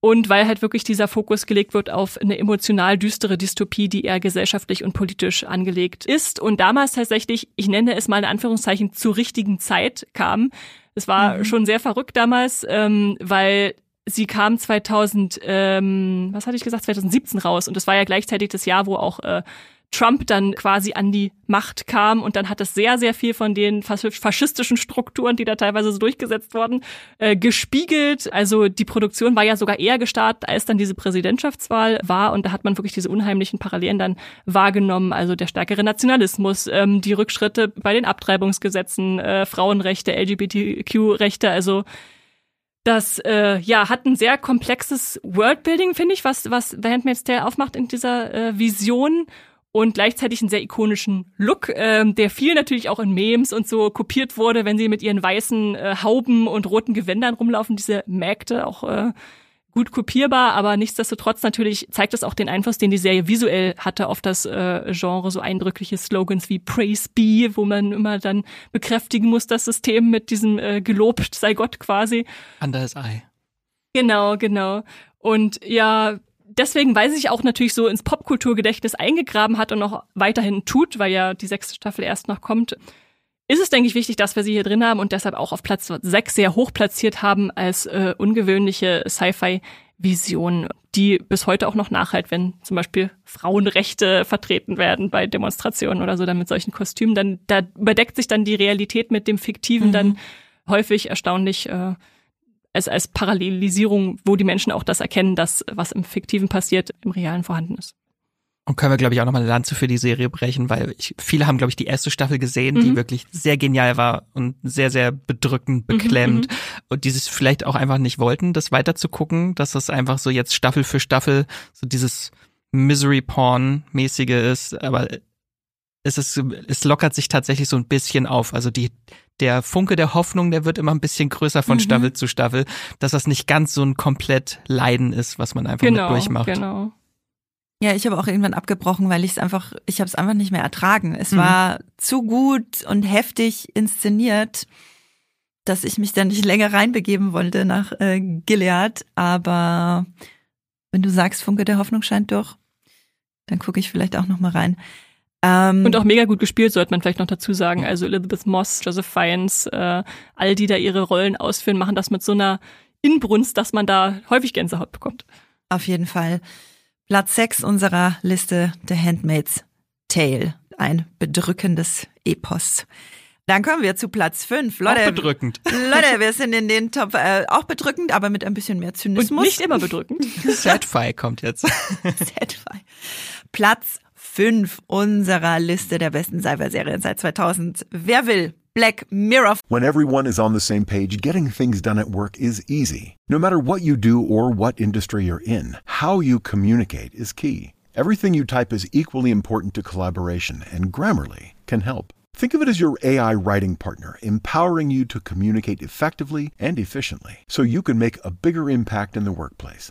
und weil halt wirklich dieser Fokus gelegt wird auf eine emotional düstere Dystopie, die eher gesellschaftlich und politisch angelegt ist und damals tatsächlich, ich nenne es mal in Anführungszeichen, zur richtigen Zeit kam. Es war mhm. schon sehr verrückt damals, ähm, weil sie kam 2000, ähm, was hatte ich gesagt, 2017 raus und das war ja gleichzeitig das Jahr, wo auch äh, Trump dann quasi an die Macht kam und dann hat es sehr, sehr viel von den faschistischen Strukturen, die da teilweise so durchgesetzt wurden, äh, gespiegelt. Also die Produktion war ja sogar eher gestartet, als dann diese Präsidentschaftswahl war und da hat man wirklich diese unheimlichen Parallelen dann wahrgenommen. Also der stärkere Nationalismus, ähm, die Rückschritte bei den Abtreibungsgesetzen, äh, Frauenrechte, LGBTQ-Rechte, also das äh, ja hat ein sehr komplexes Worldbuilding, finde ich, was was The Handmaid's Tale aufmacht in dieser äh, Vision und gleichzeitig einen sehr ikonischen Look, ähm, der viel natürlich auch in Memes und so kopiert wurde, wenn sie mit ihren weißen äh, Hauben und roten Gewändern rumlaufen, diese Mägde auch äh, gut kopierbar, aber nichtsdestotrotz natürlich zeigt es auch den Einfluss, den die Serie visuell hatte auf das äh, Genre, so eindrückliche Slogans wie Praise Be, wo man immer dann bekräftigen muss, das System mit diesem äh, gelobt sei Gott quasi. Under his eye. Genau, genau. Und ja, deswegen, weil sie sich auch natürlich so ins Popkulturgedächtnis eingegraben hat und noch weiterhin tut, weil ja die sechste Staffel erst noch kommt, ist es, denke ich, wichtig, dass wir sie hier drin haben und deshalb auch auf Platz sechs sehr hoch platziert haben als äh, ungewöhnliche Sci-Fi-Vision, die bis heute auch noch nachhalt, wenn zum Beispiel Frauenrechte vertreten werden bei Demonstrationen oder so, dann mit solchen Kostümen. Dann da überdeckt sich dann die Realität mit dem Fiktiven mhm. dann häufig erstaunlich äh, als, als Parallelisierung, wo die Menschen auch das erkennen, dass was im Fiktiven passiert, im Realen vorhanden ist. Und können wir, glaube ich, auch nochmal eine Lanze für die Serie brechen, weil ich, viele haben, glaube ich, die erste Staffel gesehen, mhm. die wirklich sehr genial war und sehr, sehr bedrückend, mhm, beklemmt. Mhm, und dieses vielleicht auch einfach nicht wollten, das weiter zu gucken, dass das einfach so jetzt Staffel für Staffel so dieses Misery-Porn-mäßige ist. Aber es ist, es lockert sich tatsächlich so ein bisschen auf. Also die, der Funke der Hoffnung, der wird immer ein bisschen größer von mhm. Staffel zu Staffel, dass das nicht ganz so ein komplett Leiden ist, was man einfach genau, mit durchmacht. Genau. Ja, ich habe auch irgendwann abgebrochen, weil ich es einfach, ich habe es einfach nicht mehr ertragen. Es mhm. war zu gut und heftig inszeniert, dass ich mich da nicht (laughs) länger reinbegeben wollte nach äh, Gilead. Aber wenn du sagst, Funke der Hoffnung scheint durch, dann gucke ich vielleicht auch noch mal rein. Ähm, und auch mega gut gespielt, sollte man vielleicht noch dazu sagen. Also Elizabeth Moss, Joseph Fiennes, äh, all die da ihre Rollen ausführen, machen das mit so einer Inbrunst, dass man da häufig Gänsehaut bekommt. Auf jeden Fall. Platz 6 unserer Liste, The Handmaid's Tale. Ein bedrückendes Epos. Dann kommen wir zu Platz 5. Leute, auch bedrückend. Leute, wir sind in den Top, äh, auch bedrückend, aber mit ein bisschen mehr Zynismus. Und nicht immer bedrückend. (laughs) Sadfy kommt jetzt. (laughs) Sadfy. Platz fünf unserer Liste der besten Cyber-Serien seit 2000. Wer will? Black Mirror. When everyone is on the same page, getting things done at work is easy. No matter what you do or what industry you're in, how you communicate is key. Everything you type is equally important to collaboration, and Grammarly can help. Think of it as your AI writing partner, empowering you to communicate effectively and efficiently so you can make a bigger impact in the workplace.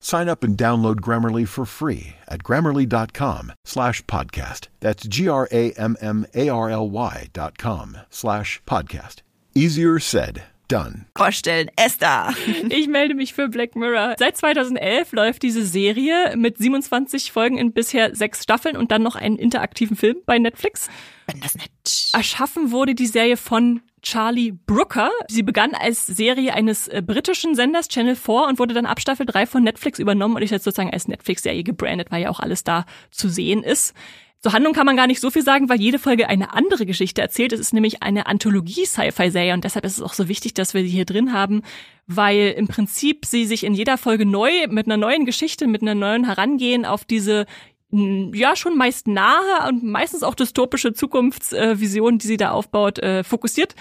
Sign up and download Grammarly for free at grammarly.com slash podcast. That's G-R-A-M-M-A-R-L-Y dot com slash podcast. Easier said, done. Vorstellen, Esther. (laughs) Ich melde mich für Black Mirror. Seit 2011 läuft diese Serie mit 27 Folgen in bisher sechs Staffeln und dann noch einen interaktiven Film bei Netflix. Wenn das nicht. Erschaffen wurde die Serie von Charlie Brooker. Sie begann als Serie eines äh, britischen Senders Channel 4 und wurde dann ab Staffel 3 von Netflix übernommen und ist jetzt sozusagen als Netflix-Serie gebrandet, weil ja auch alles da zu sehen ist. Zur Handlung kann man gar nicht so viel sagen, weil jede Folge eine andere Geschichte erzählt. Es ist nämlich eine Anthologie-Sci-Fi-Serie und deshalb ist es auch so wichtig, dass wir sie hier drin haben, weil im Prinzip sie sich in jeder Folge neu mit einer neuen Geschichte, mit einer neuen Herangehen auf diese ja schon meist nahe und meistens auch dystopische Zukunftsvision, die sie da aufbaut, äh, fokussiert.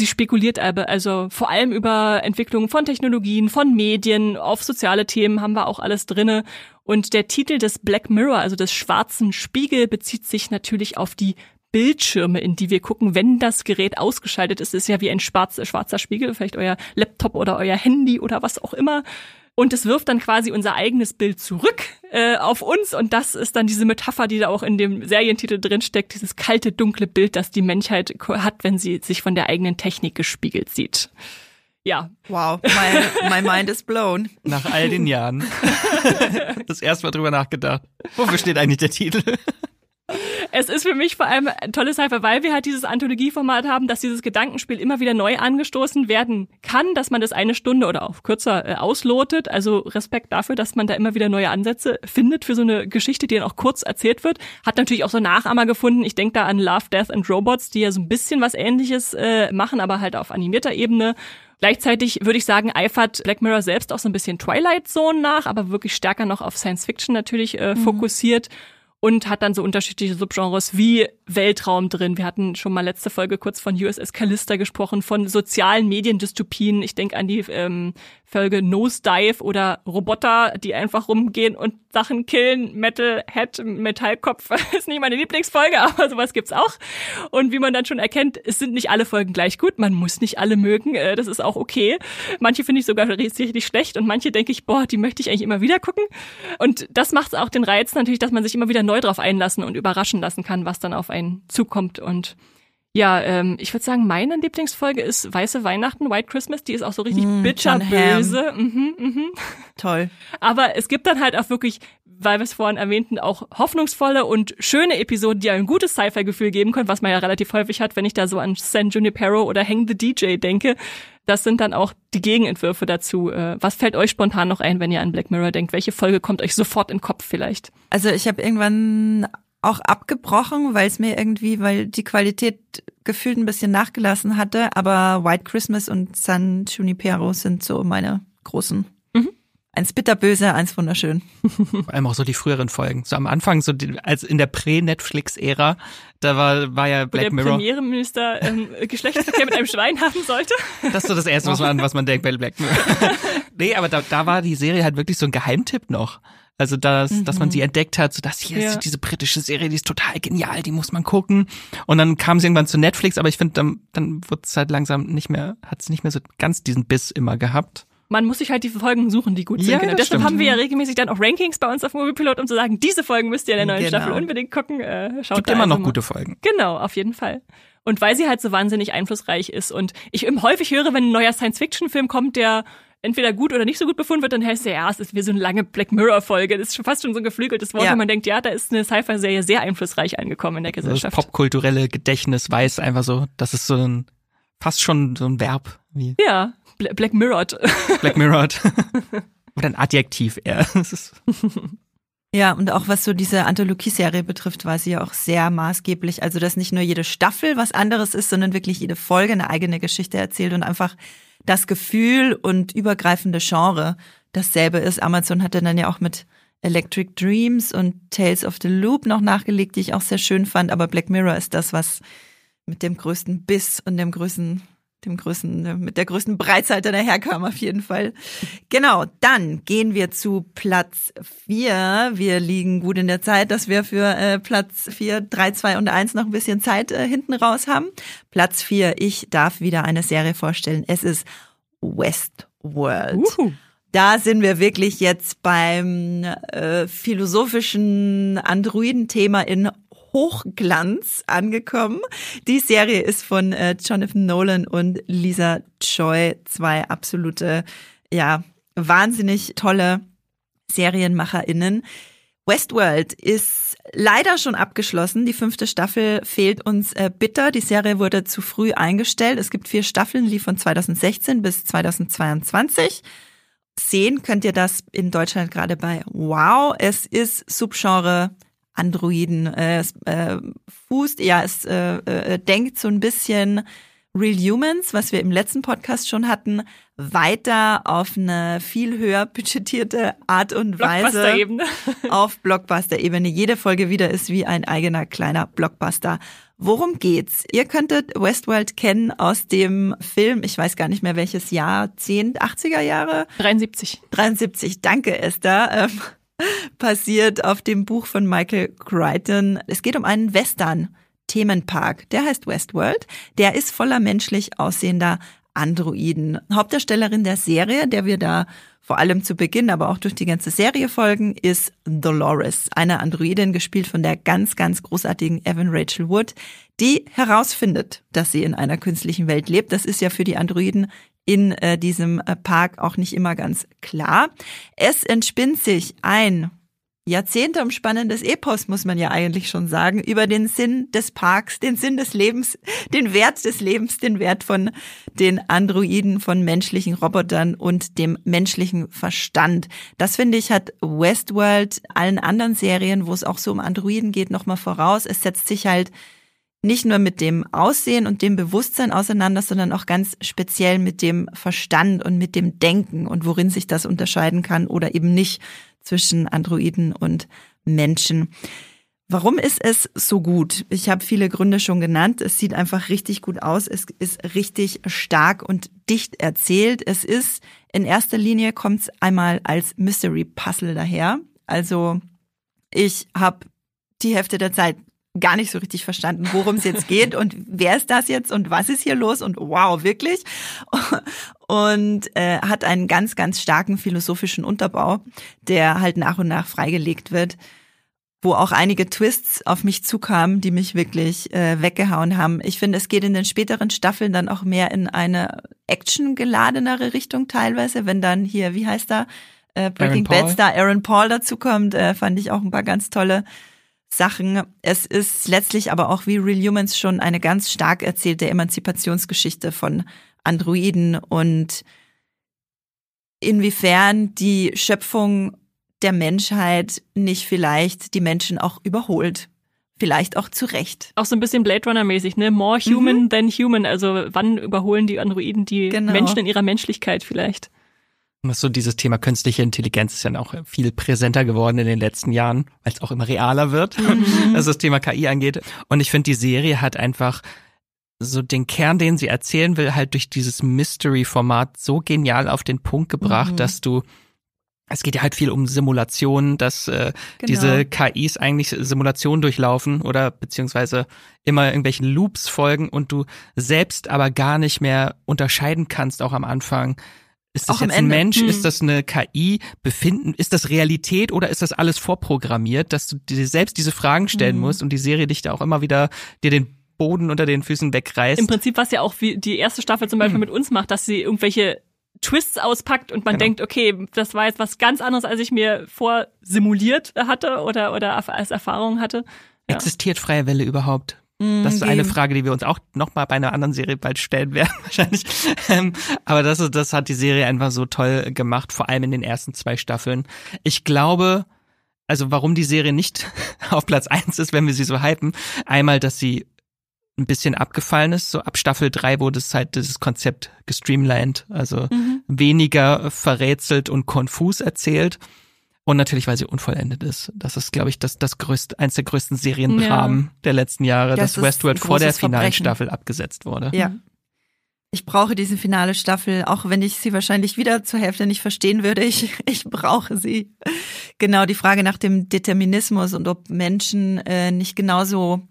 Sie spekuliert aber also vor allem über Entwicklungen von Technologien, von Medien, auf soziale Themen haben wir auch alles drinne. Und der Titel des Black Mirror, also des schwarzen Spiegel, bezieht sich natürlich auf die Bildschirme, in die wir gucken, wenn das Gerät ausgeschaltet ist. Ist ja wie ein schwarzer, schwarzer Spiegel, vielleicht euer Laptop oder euer Handy oder was auch immer. Und es wirft dann quasi unser eigenes Bild zurück äh, auf uns. Und das ist dann diese Metapher, die da auch in dem Serientitel drinsteckt, dieses kalte, dunkle Bild, das die Menschheit hat, wenn sie sich von der eigenen Technik gespiegelt sieht. Ja. Wow, my, my mind is blown. Nach all den Jahren. (laughs) das erste Mal drüber nachgedacht. Wofür steht eigentlich der Titel? Es ist für mich vor allem ein tolles Cypher, weil wir halt dieses Anthologieformat haben, dass dieses Gedankenspiel immer wieder neu angestoßen werden kann, dass man das eine Stunde oder auch kürzer äh, auslotet. Also Respekt dafür, dass man da immer wieder neue Ansätze findet für so eine Geschichte, die dann auch kurz erzählt wird. Hat natürlich auch so Nachahmer gefunden. Ich denke da an Love, Death and Robots, die ja so ein bisschen was ähnliches äh, machen, aber halt auf animierter Ebene. Gleichzeitig würde ich sagen, eifert Black Mirror selbst auch so ein bisschen Twilight Zone nach, aber wirklich stärker noch auf Science Fiction natürlich äh, mhm. fokussiert und hat dann so unterschiedliche Subgenres wie Weltraum drin. Wir hatten schon mal letzte Folge kurz von USS Callister gesprochen, von sozialen Mediendystopien. Ich denke an die ähm, Folge Nosedive oder Roboter, die einfach rumgehen und Sachen killen. Metal Head, Metallkopf (laughs) ist nicht meine Lieblingsfolge, aber sowas gibt's auch. Und wie man dann schon erkennt, es sind nicht alle Folgen gleich gut. Man muss nicht alle mögen. Äh, das ist auch okay. Manche finde ich sogar richtig, richtig schlecht und manche denke ich, boah, die möchte ich eigentlich immer wieder gucken. Und das macht auch den Reiz natürlich, dass man sich immer wieder neu drauf einlassen und überraschen lassen kann, was dann auf einen zukommt und ja, ähm, ich würde sagen, meine Lieblingsfolge ist Weiße Weihnachten, White Christmas. Die ist auch so richtig mm, bitterböse. Mhm, mhm. Toll. Aber es gibt dann halt auch wirklich, weil wir es vorhin erwähnten, auch hoffnungsvolle und schöne Episoden, die ein gutes Sci-Fi-Gefühl geben können, was man ja relativ häufig hat, wenn ich da so an San Junipero oder Hang the DJ denke. Das sind dann auch die Gegenentwürfe dazu. Äh, was fällt euch spontan noch ein, wenn ihr an Black Mirror denkt? Welche Folge kommt euch sofort in den Kopf vielleicht? Also ich habe irgendwann auch abgebrochen, weil es mir irgendwie, weil die Qualität gefühlt ein bisschen nachgelassen hatte. Aber White Christmas und San Junipero sind so meine großen. Mhm. Eins bitterböse, eins wunderschön. Vor allem auch so die früheren Folgen. So am Anfang, so die, als in der Prä-Netflix-Ära, da war, war ja Black der Mirror. Der Premierminister ähm, Geschlechtsverkehr mit einem Schwein haben sollte. Das ist so das Erste, was man, was man denkt bei Black Mirror. (laughs) nee, aber da, da war die Serie halt wirklich so ein Geheimtipp noch. Also dass, mhm. dass man sie entdeckt hat, so dass hier ja. ist diese britische Serie, die ist total genial, die muss man gucken. Und dann kam sie irgendwann zu Netflix, aber ich finde, dann, dann wird es halt langsam nicht mehr, hat es nicht mehr so ganz diesen Biss immer gehabt. Man muss sich halt die Folgen suchen, die gut sind. Ja, genau. Deshalb stimmt. haben wir ja regelmäßig dann auch Rankings bei uns auf Moviepilot, um zu sagen, diese Folgen müsst ihr in der neuen genau. Staffel unbedingt gucken. Äh, schaut Gibt immer noch mal. gute Folgen. Genau, auf jeden Fall. Und weil sie halt so wahnsinnig einflussreich ist und ich häufig höre, wenn ein neuer Science-Fiction-Film kommt, der entweder gut oder nicht so gut befunden wird, dann heißt es ja, es ist wie so eine lange Black Mirror-Folge. Das ist schon fast schon so ein geflügeltes Wort, ja. wenn man denkt, ja, da ist eine Sci-Fi-Serie sehr einflussreich angekommen in der Gesellschaft. Das popkulturelle Gedächtnis weiß einfach so, das ist so ein, fast schon so ein Verb. Wie ja, Black Mirrored. Black Mirrored. (laughs) oder ein Adjektiv eher. (laughs) Ja, und auch was so diese Anthologieserie betrifft, war sie ja auch sehr maßgeblich. Also, dass nicht nur jede Staffel was anderes ist, sondern wirklich jede Folge eine eigene Geschichte erzählt und einfach das Gefühl und übergreifende Genre dasselbe ist. Amazon hatte dann ja auch mit Electric Dreams und Tales of the Loop noch nachgelegt, die ich auch sehr schön fand. Aber Black Mirror ist das, was mit dem größten Biss und dem größten dem größten, mit der größten Breitseite daherkam auf jeden Fall. Genau, dann gehen wir zu Platz vier. Wir liegen gut in der Zeit, dass wir für äh, Platz vier, drei, zwei und eins noch ein bisschen Zeit äh, hinten raus haben. Platz vier, ich darf wieder eine Serie vorstellen. Es ist Westworld. Uhu. Da sind wir wirklich jetzt beim äh, philosophischen Androiden-Thema in Hochglanz angekommen. Die Serie ist von äh, Jonathan Nolan und Lisa Choi, zwei absolute, ja, wahnsinnig tolle SerienmacherInnen. Westworld ist leider schon abgeschlossen. Die fünfte Staffel fehlt uns äh, bitter. Die Serie wurde zu früh eingestellt. Es gibt vier Staffeln, die von 2016 bis 2022. Sehen könnt ihr das in Deutschland gerade bei Wow. Es ist Subgenre Androiden. Äh, es äh, fußt, ja, es äh, äh, denkt so ein bisschen Real Humans, was wir im letzten Podcast schon hatten, weiter auf eine viel höher budgetierte Art und Weise Blockbuster-Ebene. (laughs) auf Blockbuster-Ebene. Jede Folge wieder ist wie ein eigener kleiner Blockbuster. Worum geht's? Ihr könntet Westworld kennen aus dem Film, ich weiß gar nicht mehr welches Jahr, 10, 80er Jahre? 73. 73, danke Esther. Passiert auf dem Buch von Michael Crichton. Es geht um einen Western. Themenpark, der heißt Westworld. Der ist voller menschlich aussehender Androiden. Hauptdarstellerin der Serie, der wir da vor allem zu Beginn, aber auch durch die ganze Serie folgen, ist Dolores, eine Androidin, gespielt von der ganz, ganz großartigen Evan Rachel Wood, die herausfindet, dass sie in einer künstlichen Welt lebt. Das ist ja für die Androiden in äh, diesem äh, Park auch nicht immer ganz klar. Es entspinnt sich ein Jahrzehnte umspannendes Epos, muss man ja eigentlich schon sagen, über den Sinn des Parks, den Sinn des Lebens, den Wert des Lebens, den Wert von den Androiden, von menschlichen Robotern und dem menschlichen Verstand. Das finde ich hat Westworld allen anderen Serien, wo es auch so um Androiden geht, nochmal voraus. Es setzt sich halt nicht nur mit dem Aussehen und dem Bewusstsein auseinander, sondern auch ganz speziell mit dem Verstand und mit dem Denken und worin sich das unterscheiden kann oder eben nicht zwischen Androiden und Menschen. Warum ist es so gut? Ich habe viele Gründe schon genannt. Es sieht einfach richtig gut aus. Es ist richtig stark und dicht erzählt. Es ist in erster Linie kommt es einmal als Mystery Puzzle daher. Also ich habe die Hälfte der Zeit gar nicht so richtig verstanden, worum es jetzt geht und wer ist das jetzt und was ist hier los und wow, wirklich. Und äh, hat einen ganz, ganz starken philosophischen Unterbau, der halt nach und nach freigelegt wird, wo auch einige Twists auf mich zukamen, die mich wirklich äh, weggehauen haben. Ich finde, es geht in den späteren Staffeln dann auch mehr in eine actiongeladenere Richtung teilweise, wenn dann hier, wie heißt da, äh, Breaking Bad Star Aaron Paul dazukommt, äh, fand ich auch ein paar ganz tolle Sachen. Es ist letztlich aber auch wie Real Humans schon eine ganz stark erzählte Emanzipationsgeschichte von Androiden und inwiefern die Schöpfung der Menschheit nicht vielleicht die Menschen auch überholt. Vielleicht auch zu Recht. Auch so ein bisschen Blade Runner-mäßig, ne? More human mhm. than human. Also wann überholen die Androiden die genau. Menschen in ihrer Menschlichkeit vielleicht? So dieses Thema künstliche Intelligenz ist ja auch viel präsenter geworden in den letzten Jahren, weil es auch immer realer wird, mhm. was das Thema KI angeht. Und ich finde, die Serie hat einfach so den Kern, den sie erzählen will, halt durch dieses Mystery-Format so genial auf den Punkt gebracht, mhm. dass du es geht ja halt viel um Simulationen, dass äh, genau. diese KIs eigentlich Simulationen durchlaufen oder beziehungsweise immer irgendwelchen Loops folgen und du selbst aber gar nicht mehr unterscheiden kannst, auch am Anfang, ist das auch jetzt ein Mensch? Hm. Ist das eine KI? Befinden? Ist das Realität oder ist das alles vorprogrammiert, dass du dir selbst diese Fragen stellen hm. musst und die Serie dich da auch immer wieder dir den Boden unter den Füßen wegreißt? Im Prinzip, was ja auch wie die erste Staffel zum Beispiel hm. mit uns macht, dass sie irgendwelche Twists auspackt und man genau. denkt, okay, das war jetzt was ganz anderes, als ich mir vorsimuliert hatte oder, oder als Erfahrung hatte. Ja. Existiert freie Welle überhaupt? Das ist eine Frage, die wir uns auch noch mal bei einer anderen Serie bald stellen werden, (laughs) wahrscheinlich. Ähm, aber das, ist, das hat die Serie einfach so toll gemacht, vor allem in den ersten zwei Staffeln. Ich glaube, also warum die Serie nicht (laughs) auf Platz eins ist, wenn wir sie so hypen. Einmal, dass sie ein bisschen abgefallen ist. So ab Staffel drei wurde es halt dieses Konzept gestreamlined, also mhm. weniger verrätselt und konfus erzählt. Und natürlich, weil sie unvollendet ist. Das ist, glaube ich, das, das größte, eins der größten Seriendramen ja. der letzten Jahre, das dass Westworld vor der finalen. Staffel abgesetzt wurde. Ja. Ich brauche diese finale Staffel, auch wenn ich sie wahrscheinlich wieder zur Hälfte nicht verstehen würde. Ich, ich brauche sie. Genau, die Frage nach dem Determinismus und ob Menschen äh, nicht genauso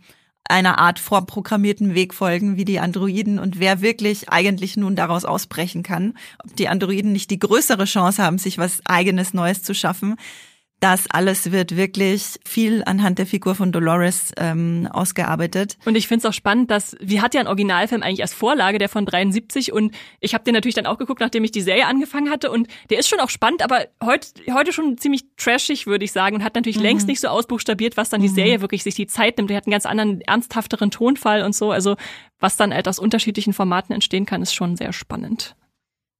einer Art vorprogrammierten Weg folgen wie die Androiden und wer wirklich eigentlich nun daraus ausbrechen kann, ob die Androiden nicht die größere Chance haben, sich was eigenes Neues zu schaffen, das alles wird wirklich viel anhand der Figur von Dolores ähm, ausgearbeitet. Und ich finde es auch spannend, dass sie hat ja einen Originalfilm eigentlich als Vorlage, der von 73 und ich habe den natürlich dann auch geguckt, nachdem ich die Serie angefangen hatte und der ist schon auch spannend, aber heute heute schon ziemlich trashig, würde ich sagen und hat natürlich mhm. längst nicht so ausbuchstabiert, was dann die mhm. Serie wirklich sich die Zeit nimmt. Der hat einen ganz anderen ernsthafteren Tonfall und so, also was dann halt aus unterschiedlichen Formaten entstehen kann, ist schon sehr spannend.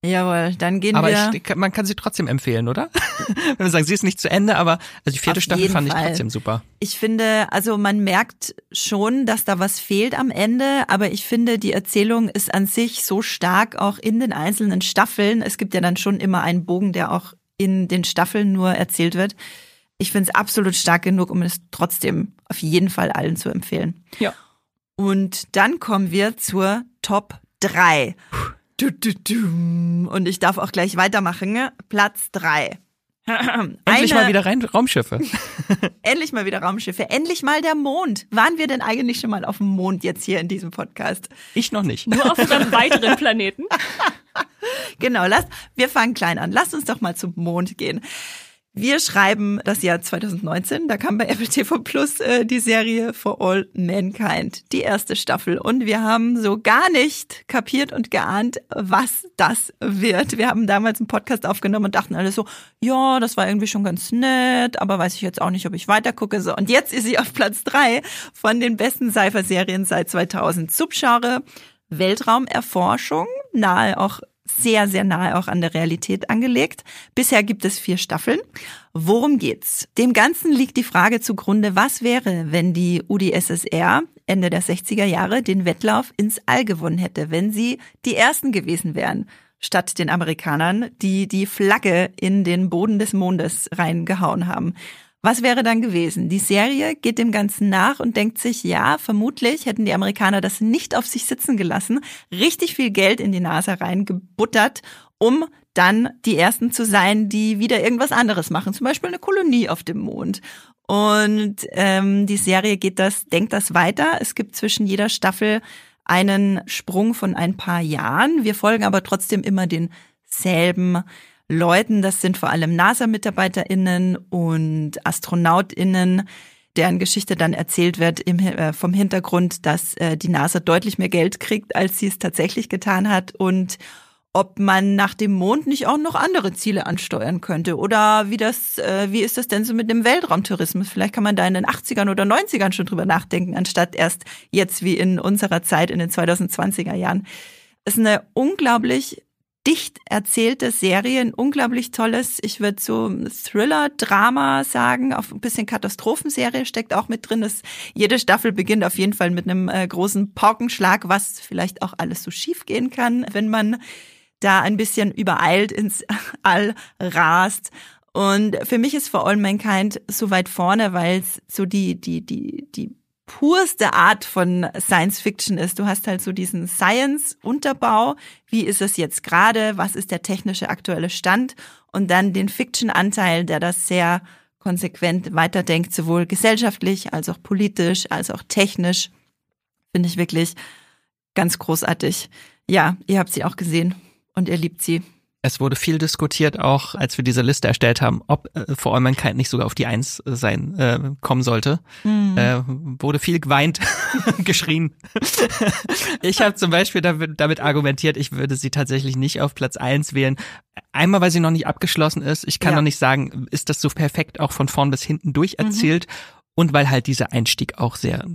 Jawohl, dann gehen aber wir. Aber man kann sie trotzdem empfehlen, oder? (laughs) Wenn wir sagen, sie ist nicht zu Ende, aber also die vierte Auf Staffel fand Fall. ich trotzdem super. Ich finde, also man merkt schon, dass da was fehlt am Ende, aber ich finde, die Erzählung ist an sich so stark auch in den einzelnen Staffeln. Es gibt ja dann schon immer einen Bogen, der auch in den Staffeln nur erzählt wird. Ich finde es absolut stark genug, um es trotzdem auf jeden Fall allen zu empfehlen. Ja. Und dann kommen wir zur Top 3. Und ich darf auch gleich weitermachen. Platz drei. (clears throat) Endlich Eine, mal wieder rein Raumschiffe. (laughs) endlich mal wieder Raumschiffe. Endlich mal der Mond. Waren wir denn eigentlich schon mal auf dem Mond jetzt hier in diesem Podcast? Ich noch nicht. Nur auf einem (laughs) weiteren Planeten. (laughs) genau, lass, wir fangen klein an. Lass uns doch mal zum Mond gehen. Wir schreiben das Jahr 2019, da kam bei Apple TV Plus äh, die Serie For All Mankind, die erste Staffel. Und wir haben so gar nicht kapiert und geahnt, was das wird. Wir haben damals einen Podcast aufgenommen und dachten alle so, ja, das war irgendwie schon ganz nett, aber weiß ich jetzt auch nicht, ob ich weitergucke. So, und jetzt ist sie auf Platz drei von den besten Cypher-Serien seit 2000. Subgenre Weltraumerforschung, nahe auch sehr, sehr nahe auch an der Realität angelegt. Bisher gibt es vier Staffeln. Worum geht's? Dem Ganzen liegt die Frage zugrunde, was wäre, wenn die UdSSR Ende der 60er Jahre den Wettlauf ins All gewonnen hätte, wenn sie die Ersten gewesen wären, statt den Amerikanern, die die Flagge in den Boden des Mondes reingehauen haben. Was wäre dann gewesen? Die Serie geht dem Ganzen nach und denkt sich, ja, vermutlich hätten die Amerikaner das nicht auf sich sitzen gelassen, richtig viel Geld in die Nase reingebuttert, um dann die Ersten zu sein, die wieder irgendwas anderes machen, zum Beispiel eine Kolonie auf dem Mond. Und ähm, die Serie geht das, denkt das weiter. Es gibt zwischen jeder Staffel einen Sprung von ein paar Jahren. Wir folgen aber trotzdem immer denselben Leuten. Das sind vor allem NASA-MitarbeiterInnen und AstronautInnen, deren Geschichte dann erzählt wird im, äh, vom Hintergrund, dass äh, die NASA deutlich mehr Geld kriegt, als sie es tatsächlich getan hat und ob man nach dem Mond nicht auch noch andere Ziele ansteuern könnte oder wie das, äh, wie ist das denn so mit dem Weltraumtourismus? Vielleicht kann man da in den 80ern oder 90ern schon drüber nachdenken, anstatt erst jetzt wie in unserer Zeit in den 2020er Jahren. Es ist eine unglaublich dicht erzählte Serie, ein unglaublich tolles, ich würde so Thriller-Drama sagen, auf ein bisschen Katastrophenserie steckt auch mit drin. Das, jede Staffel beginnt auf jeden Fall mit einem äh, großen Paukenschlag, was vielleicht auch alles so schief gehen kann, wenn man da ein bisschen übereilt ins (laughs) All rast. Und für mich ist For All Mankind so weit vorne, weil es so die, die, die, die purste Art von Science Fiction ist. Du hast halt so diesen Science-Unterbau. Wie ist es jetzt gerade? Was ist der technische aktuelle Stand? Und dann den Fiction-Anteil, der das sehr konsequent weiterdenkt, sowohl gesellschaftlich als auch politisch, als auch technisch. Finde ich wirklich ganz großartig. Ja, ihr habt sie auch gesehen und ihr liebt sie. Es wurde viel diskutiert, auch als wir diese Liste erstellt haben, ob äh, Mankind nicht sogar auf die Eins sein äh, kommen sollte. Mhm. Äh, wurde viel geweint, (laughs) geschrien. ich habe zum Beispiel damit, damit, argumentiert, ich würde sie tatsächlich nicht auf Platz eins wählen. Einmal, weil sie noch nicht abgeschlossen ist. Ich kann ja. noch nicht sagen, ist das so perfekt auch von vorn bis hinten durcherzählt. Mhm. Und weil halt dieser Einstieg auch sehr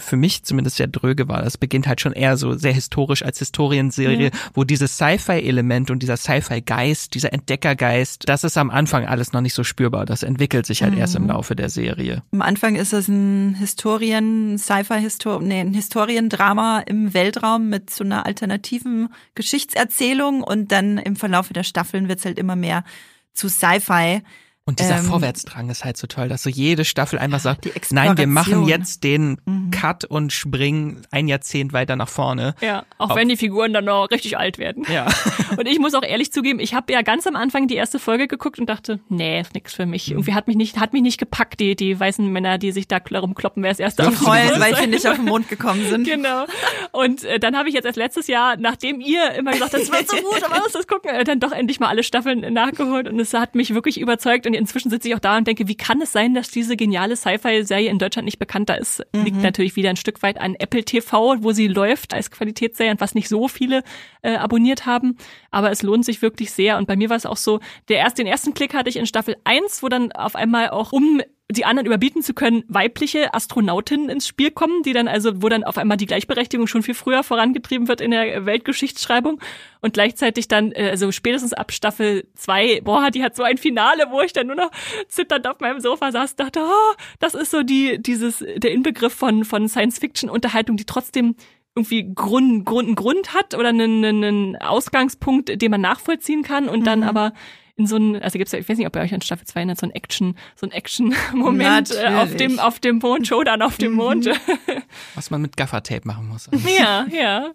für mich zumindest sehr dröge war. Es beginnt halt schon eher so sehr historisch als Historienserie, ja. wo dieses Sci-Fi-Element und dieser Sci-Fi-Geist, dieser Entdeckergeist, das ist am Anfang alles noch nicht so spürbar. Das entwickelt sich halt mhm. erst im mhm. Laufe der Serie. Am Anfang ist es ein Historien, Sci-Fi-Histor, nee, ein Historiendrama im Weltraum mit so einer alternativen Geschichtserzählung und dann im Verlauf der Staffeln wird's halt immer mehr zu Sci-Fi. Und dieser ähm, Vorwärtsdrang ist halt so toll, dass so jede Staffel einfach sagt, nein, wir machen jetzt den mhm. Cut und springen ein Jahrzehnt weiter nach vorne. Ja, auch Auf wenn die Figuren dann noch richtig alt werden. Ja. (laughs) und ich muss auch ehrlich zugeben, ich habe ja ganz am Anfang die erste Folge geguckt und dachte, nee, ist nix für mich. Mhm. Irgendwie hat mich nicht, hat mich nicht gepackt, die, die weißen Männer, die sich da rumkloppen, wer es erst auf heulen, weil sie nicht auf den Mond gekommen sind. (laughs) genau. Und äh, dann habe ich jetzt erst letztes Jahr, nachdem ihr immer gesagt habt, das wird so gut, aber muss das gucken, äh, dann doch endlich mal alle Staffeln nachgeholt und es hat mich wirklich überzeugt und inzwischen sitze ich auch da und denke, wie kann es sein, dass diese geniale Sci-Fi-Serie in Deutschland nicht bekannter ist? Mhm. Liegt natürlich wieder ein Stück weit an Apple TV, wo sie läuft als Qualitätsserie und was nicht so viele äh, abonniert haben. Aber es lohnt sich wirklich sehr. Und bei mir war es auch so, der erst, den ersten Klick hatte ich in Staffel 1, wo dann auf einmal auch um die anderen überbieten zu können, weibliche Astronautinnen ins Spiel kommen, die dann also, wo dann auf einmal die Gleichberechtigung schon viel früher vorangetrieben wird in der Weltgeschichtsschreibung und gleichzeitig dann, äh, also spätestens ab Staffel zwei, boah, die hat so ein Finale, wo ich dann nur noch zitternd auf meinem Sofa saß, dachte, oh, das ist so die, dieses, der Inbegriff von, von Science-Fiction-Unterhaltung, die trotzdem irgendwie Grund, Grund, einen Grund hat oder einen, einen Ausgangspunkt, den man nachvollziehen kann und dann mhm. aber in so ein, also gibt's ja, ich weiß nicht, ob ihr euch an Staffel 2 erinnert, so ein Action, so ein Action-Moment äh, auf dem, auf dem Mond, Showdown auf dem Mond. Mhm. (laughs) Was man mit Gaffertape machen muss. ja, ja.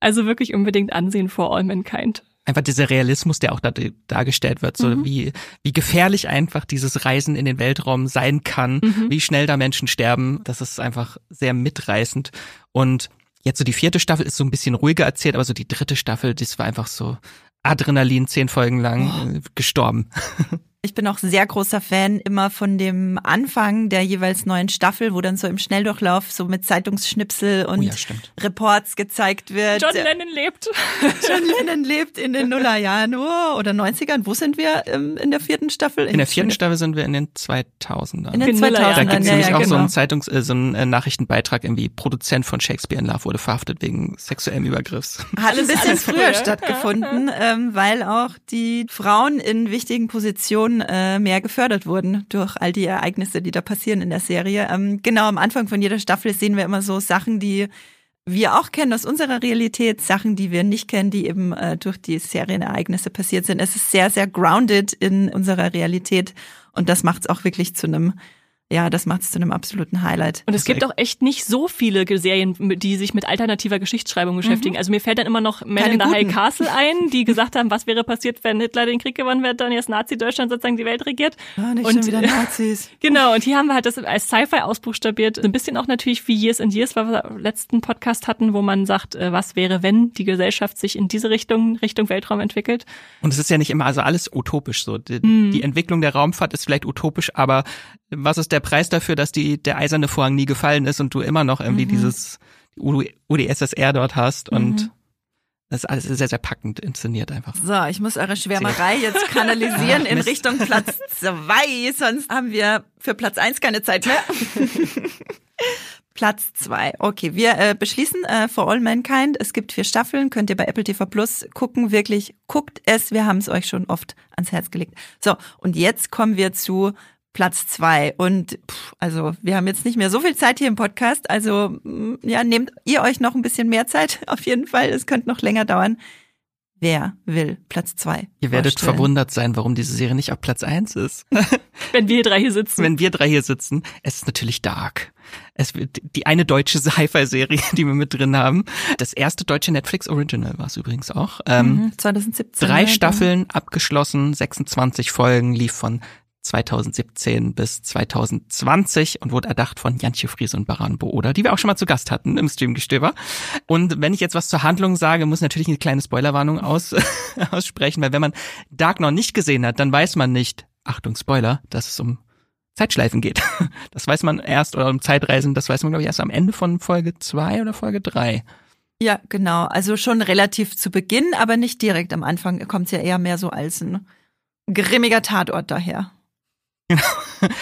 Also wirklich unbedingt ansehen vor All Mankind einfach dieser Realismus, der auch da dargestellt wird, so mhm. wie, wie gefährlich einfach dieses Reisen in den Weltraum sein kann, mhm. wie schnell da Menschen sterben, das ist einfach sehr mitreißend. Und jetzt so die vierte Staffel ist so ein bisschen ruhiger erzählt, aber so die dritte Staffel, das war einfach so Adrenalin zehn Folgen lang oh. gestorben. (laughs) Ich bin auch sehr großer Fan immer von dem Anfang der jeweils neuen Staffel, wo dann so im Schnelldurchlauf so mit Zeitungsschnipsel und oh ja, Reports gezeigt wird. John Lennon lebt. (laughs) John Lennon lebt in den Nullerjahren nur oder 90ern. Wo sind wir ähm, in der vierten Staffel? In, der vierten Staffel sind wir in den 2000ern. In den 2000ern. Da gibt es ja, nämlich ja, auch genau. so einen Zeitungs-, äh, so einen äh, Nachrichtenbeitrag, irgendwie Produzent von Shakespeare in Love wurde verhaftet wegen sexuellem Übergriffs. Hat ein bisschen früher stattgefunden, ähm, weil auch die Frauen in wichtigen Positionen äh, mehr gefördert wurden durch all die Ereignisse, die da passieren in der Serie. Ähm, genau am Anfang von jeder Staffel sehen wir immer so Sachen, die wir auch kennen aus unserer Realität, Sachen, die wir nicht kennen, die eben äh, durch die Serienereignisse passiert sind. Es ist sehr, sehr grounded in unserer Realität und das macht es auch wirklich zu einem ja, das macht es zu einem absoluten Highlight. Und es gibt auch echt nicht so viele Serien, die sich mit alternativer Geschichtsschreibung beschäftigen. Mhm. Also mir fällt dann immer noch Men in the High Castle ein, die (laughs) gesagt haben, was wäre passiert, wenn Hitler den Krieg gewonnen wäre, dann jetzt Nazi-Deutschland sozusagen die Welt regiert. Ah, nicht und, schon wieder (laughs) Nazis. genau, und hier haben wir halt das als Sci-Fi ausbuchstabiert. Ein bisschen auch natürlich wie Years and Years, was wir im letzten Podcast hatten, wo man sagt, äh, was wäre, wenn die Gesellschaft sich in diese Richtung, Richtung Weltraum entwickelt. Und es ist ja nicht immer also alles utopisch so. Die, mhm. die Entwicklung der Raumfahrt ist vielleicht utopisch, aber was ist der Preis dafür, dass die, der eiserne Vorhang nie gefallen ist und du immer noch irgendwie mhm. dieses UdSSR dort hast und mhm. das ist alles sehr, sehr packend inszeniert einfach. So, ich muss eure Schwärmerei jetzt kanalisieren (laughs) in Richtung Platz zwei, sonst haben wir für Platz eins keine Zeit mehr. (laughs) Platz zwei. Okay, wir äh, beschließen äh, For All Mankind. Es gibt vier Staffeln, könnt ihr bei Apple TV Plus gucken. Wirklich, guckt es. Wir haben es euch schon oft ans Herz gelegt. So, und jetzt kommen wir zu Platz zwei. Und pff, also wir haben jetzt nicht mehr so viel Zeit hier im Podcast. Also mm, ja, nehmt ihr euch noch ein bisschen mehr Zeit (laughs) auf jeden Fall. Es könnte noch länger dauern. Wer will Platz zwei? Ihr werdet vorstellen? verwundert sein, warum diese Serie nicht auf Platz eins ist. (laughs) Wenn wir drei hier sitzen. Wenn wir drei hier sitzen. Es ist natürlich Dark. Es wird die eine deutsche (laughs) Sci-Fi-Serie, die wir mit drin haben. Das erste deutsche Netflix Original war es übrigens auch. Ähm, 2017. Mhm, drei Staffeln abgeschlossen, 26 Folgen, lief von 2017 bis 2020 und wurde erdacht von Jantje Fries und Baran Booda, die wir auch schon mal zu Gast hatten im Streamgestöber. Und wenn ich jetzt was zur Handlung sage, muss natürlich eine kleine Spoilerwarnung aus, (laughs) aussprechen, weil wenn man Dark noch nicht gesehen hat, dann weiß man nicht, Achtung Spoiler, dass es um Zeitschleifen geht. (laughs) Das weiß man erst, oder um Zeitreisen, das weiß man, glaube ich, erst am Ende von Folge zwei oder Folge drei. Ja, genau. Also schon relativ zu Beginn, aber nicht direkt am Anfang kommt es ja eher mehr so als ein grimmiger Tatort daher. (laughs)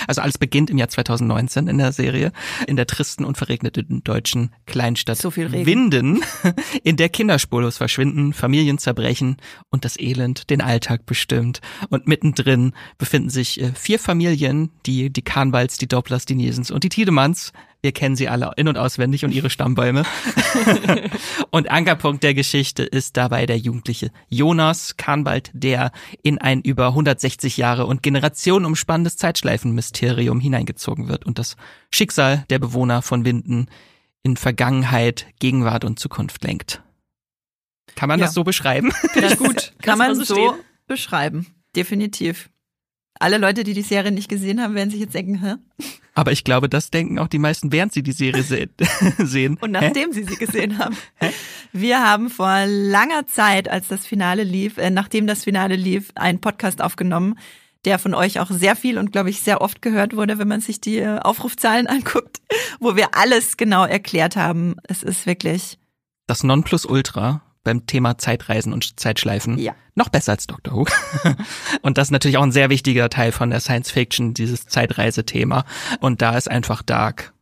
Also alles beginnt im Jahr 2019 in der Serie, in der tristen und verregneten deutschen Kleinstadt So. Winden, (laughs) in der Kinder spurlos verschwinden, Familien zerbrechen und das Elend den Alltag bestimmt. Und mittendrin befinden sich äh, vier Familien, die, die Kahnwalds, die Dopplers, die Niesens und die Tiedemanns. Wir kennen sie alle in- und auswendig und ihre Stammbäume. (laughs) und Ankerpunkt der Geschichte ist dabei der jugendliche Jonas Kahnwald, der in ein über 160 Jahre und Generationen umspannendes Zeitschleifenmysterium hineingezogen wird und das Schicksal der Bewohner von Winden in Vergangenheit, Gegenwart und Zukunft lenkt. Kann man Ja. das so beschreiben? Das gut. Kann mal man so so beschreiben. Definitiv. Alle Leute, die die Serie nicht gesehen haben, werden sich jetzt denken, hä? Aber ich glaube, das denken auch die meisten, während sie die Serie se (laughs) sehen. Und Hä? nachdem sie sie gesehen haben. (laughs) Wir haben vor langer Zeit, als das Finale lief, äh, nachdem das Finale lief, einen Podcast aufgenommen, der von euch auch sehr viel und glaube ich sehr oft gehört wurde, wenn man sich die äh, Aufrufzahlen (laughs) anguckt, wo wir alles genau erklärt haben. Es ist wirklich, Das Nonplusultra beim Thema Zeitreisen und Zeitschleifen. ja. Noch besser als Doctor Who. (laughs) und das ist natürlich auch ein sehr wichtiger Teil von der Science Fiction, dieses Zeitreisethema. Und da ist einfach Dark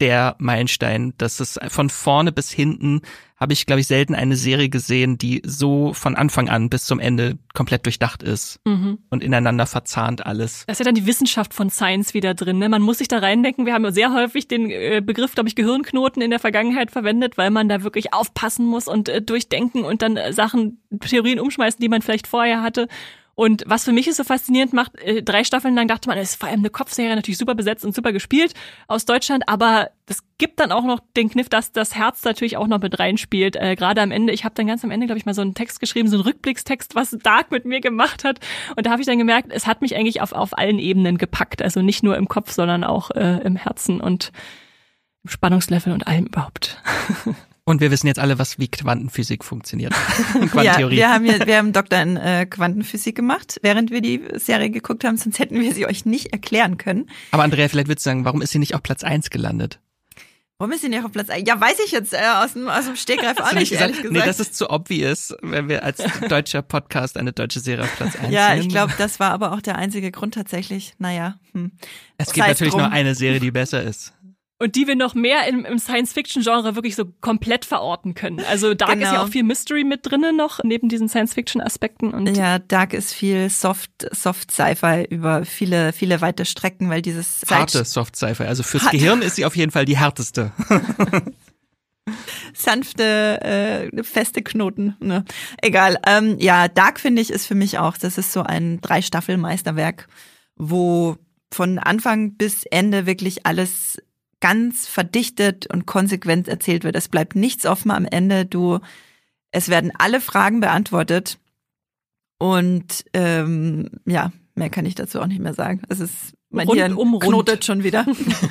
der Meilenstein. Das ist von vorne bis hinten habe ich, glaube ich, selten eine Serie gesehen, die so von Anfang an bis zum Ende komplett durchdacht ist Mhm. und ineinander verzahnt alles. Da ist ja dann die Wissenschaft von Science wieder drin. Ne? Man muss sich da reindenken. Wir haben ja sehr häufig den äh, Begriff, glaube ich, Gehirnknoten in der Vergangenheit verwendet, weil man da wirklich aufpassen muss und äh, durchdenken und dann äh, Sachen, Theorien umschmeißen, die man vielleicht vorher hatte. Und was für mich es so faszinierend macht, äh, drei Staffeln lang dachte man, es ist vor allem eine Kopfserie, natürlich super besetzt und super gespielt aus Deutschland, aber es gibt dann auch noch den Kniff, dass das Herz natürlich auch noch mit reinspielt. Äh, Gerade am Ende, ich habe dann ganz am Ende, glaube ich, mal so einen Text geschrieben, so einen Rückblickstext, was Dark mit mir gemacht hat. Und da habe ich dann gemerkt, es hat mich eigentlich auf, auf allen Ebenen gepackt. Also nicht nur im Kopf, sondern auch äh, im Herzen und im Spannungslevel und allem überhaupt. (laughs) Und wir wissen jetzt alle, was wie Quantenphysik funktioniert. (laughs) Ja, Quantentheorie. wir haben hier, wir haben Doktor in äh, Quantenphysik gemacht, während wir die Serie geguckt haben, sonst hätten wir sie euch nicht erklären können. Aber Andrea, vielleicht würdest du sagen, warum ist sie nicht auf Platz eins gelandet? Warum ist sie nicht auf Platz 1? Ja, weiß ich jetzt äh, aus, dem, aus dem Stegreif auch nicht, ehrlich gesagt? Nee, das ist zu obvious, wenn wir als deutscher Podcast eine deutsche Serie auf Platz 1 ja, nehmen. ich glaube, das war aber auch der einzige Grund tatsächlich. Naja, hm. Es gibt natürlich drum. nur eine Serie, die besser ist. Und die wir noch mehr im, im Science-Fiction-Genre wirklich so komplett verorten können. Also Dark ist ja Genau. auch viel Mystery mit drinnen noch, neben diesen Science-Fiction-Aspekten. Und Ja, Dark ist viel Soft, Soft Sci-Fi über viele, viele weite Strecken, weil dieses Harte Soft-Sci-Fi. Also fürs Hart. Gehirn ist sie auf jeden Fall die härteste. (laughs) sanfte, äh, feste Knoten. Ne? Egal. Ähm, ja, Dark finde ich ist für mich auch, das ist so ein Drei-Staffel-Meisterwerk, wo von Anfang bis Ende wirklich alles ganz verdichtet und konsequent erzählt wird. Es bleibt nichts offen am Ende. Du, es werden alle Fragen beantwortet. Und ähm, ja, mehr kann ich dazu auch nicht mehr sagen. Es ist mein Hirn Rundum rund. knotet schon wieder.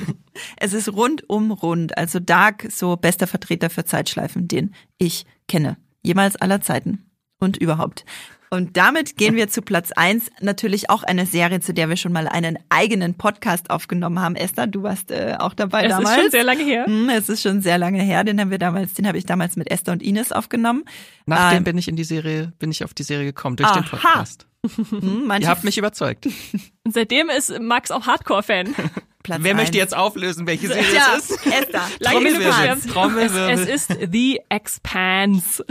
(laughs) es ist rundum rund. Also Dark, so bester Vertreter für Zeitschleifen, den ich kenne. Jemals aller Zeiten und überhaupt. Und damit gehen wir zu Platz eins. Natürlich auch eine Serie, zu der wir schon mal einen eigenen Podcast aufgenommen haben. Esther, du warst äh, auch dabei es damals. ist schon sehr lange her. Hm, es ist schon sehr lange her. Den haben wir damals, den habe ich damals mit Esther und Ines aufgenommen. Nachdem Ähm, bin ich in die Serie, bin ich auf die Serie gekommen, durch den Aha. Podcast. Hm, Ihr habt mich überzeugt. (laughs) Und seitdem ist Max auch Hardcore-Fan. Platz Wer möchte jetzt auflösen, welche Serie Ja, es ist? Esther. Trommelwirbel. Es, es ist The Expanse.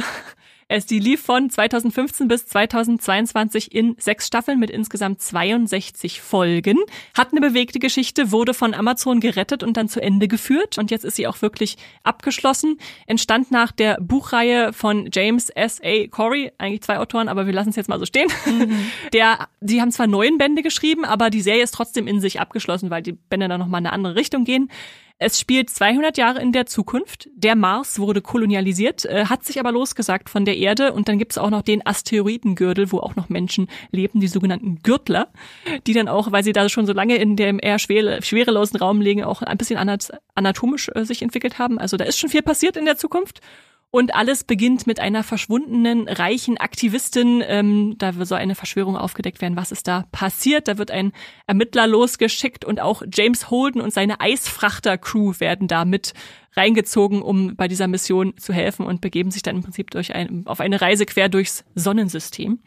Es, die lief von 2015 bis 2022 in sechs Staffeln mit insgesamt 62 Folgen. Hat eine bewegte Geschichte, wurde von Amazon gerettet und dann zu Ende geführt. Und jetzt ist sie auch wirklich abgeschlossen. Entstand nach der Buchreihe von James S. A. Corey, eigentlich zwei Autoren, aber wir lassen es jetzt mal so stehen. (laughs) Der, die haben zwar neun Bände geschrieben, aber die Serie ist trotzdem in sich abgeschlossen, weil die Bände dann nochmal in eine andere Richtung gehen. Es spielt 200 Jahre in der Zukunft. Der Mars wurde kolonialisiert, äh, hat sich aber losgesagt von der Erde. Und dann gibt es auch noch den Asteroidengürtel, wo auch noch Menschen leben, die sogenannten Gürtler, die dann auch, weil sie da schon so lange in dem eher schwere, schwerelosen Raum liegen, auch ein bisschen anat anatomisch äh, sich entwickelt haben. Also da ist schon viel passiert in der Zukunft. Und alles beginnt mit einer verschwundenen, reichen Aktivistin. Ähm, da soll eine Verschwörung aufgedeckt werden. Was ist da passiert? Da wird ein Ermittler losgeschickt und auch James Holden und seine Eisfrachter-Crew werden da mit reingezogen, um bei dieser Mission zu helfen und begeben sich dann im Prinzip durch ein, auf eine Reise quer durchs Sonnensystem.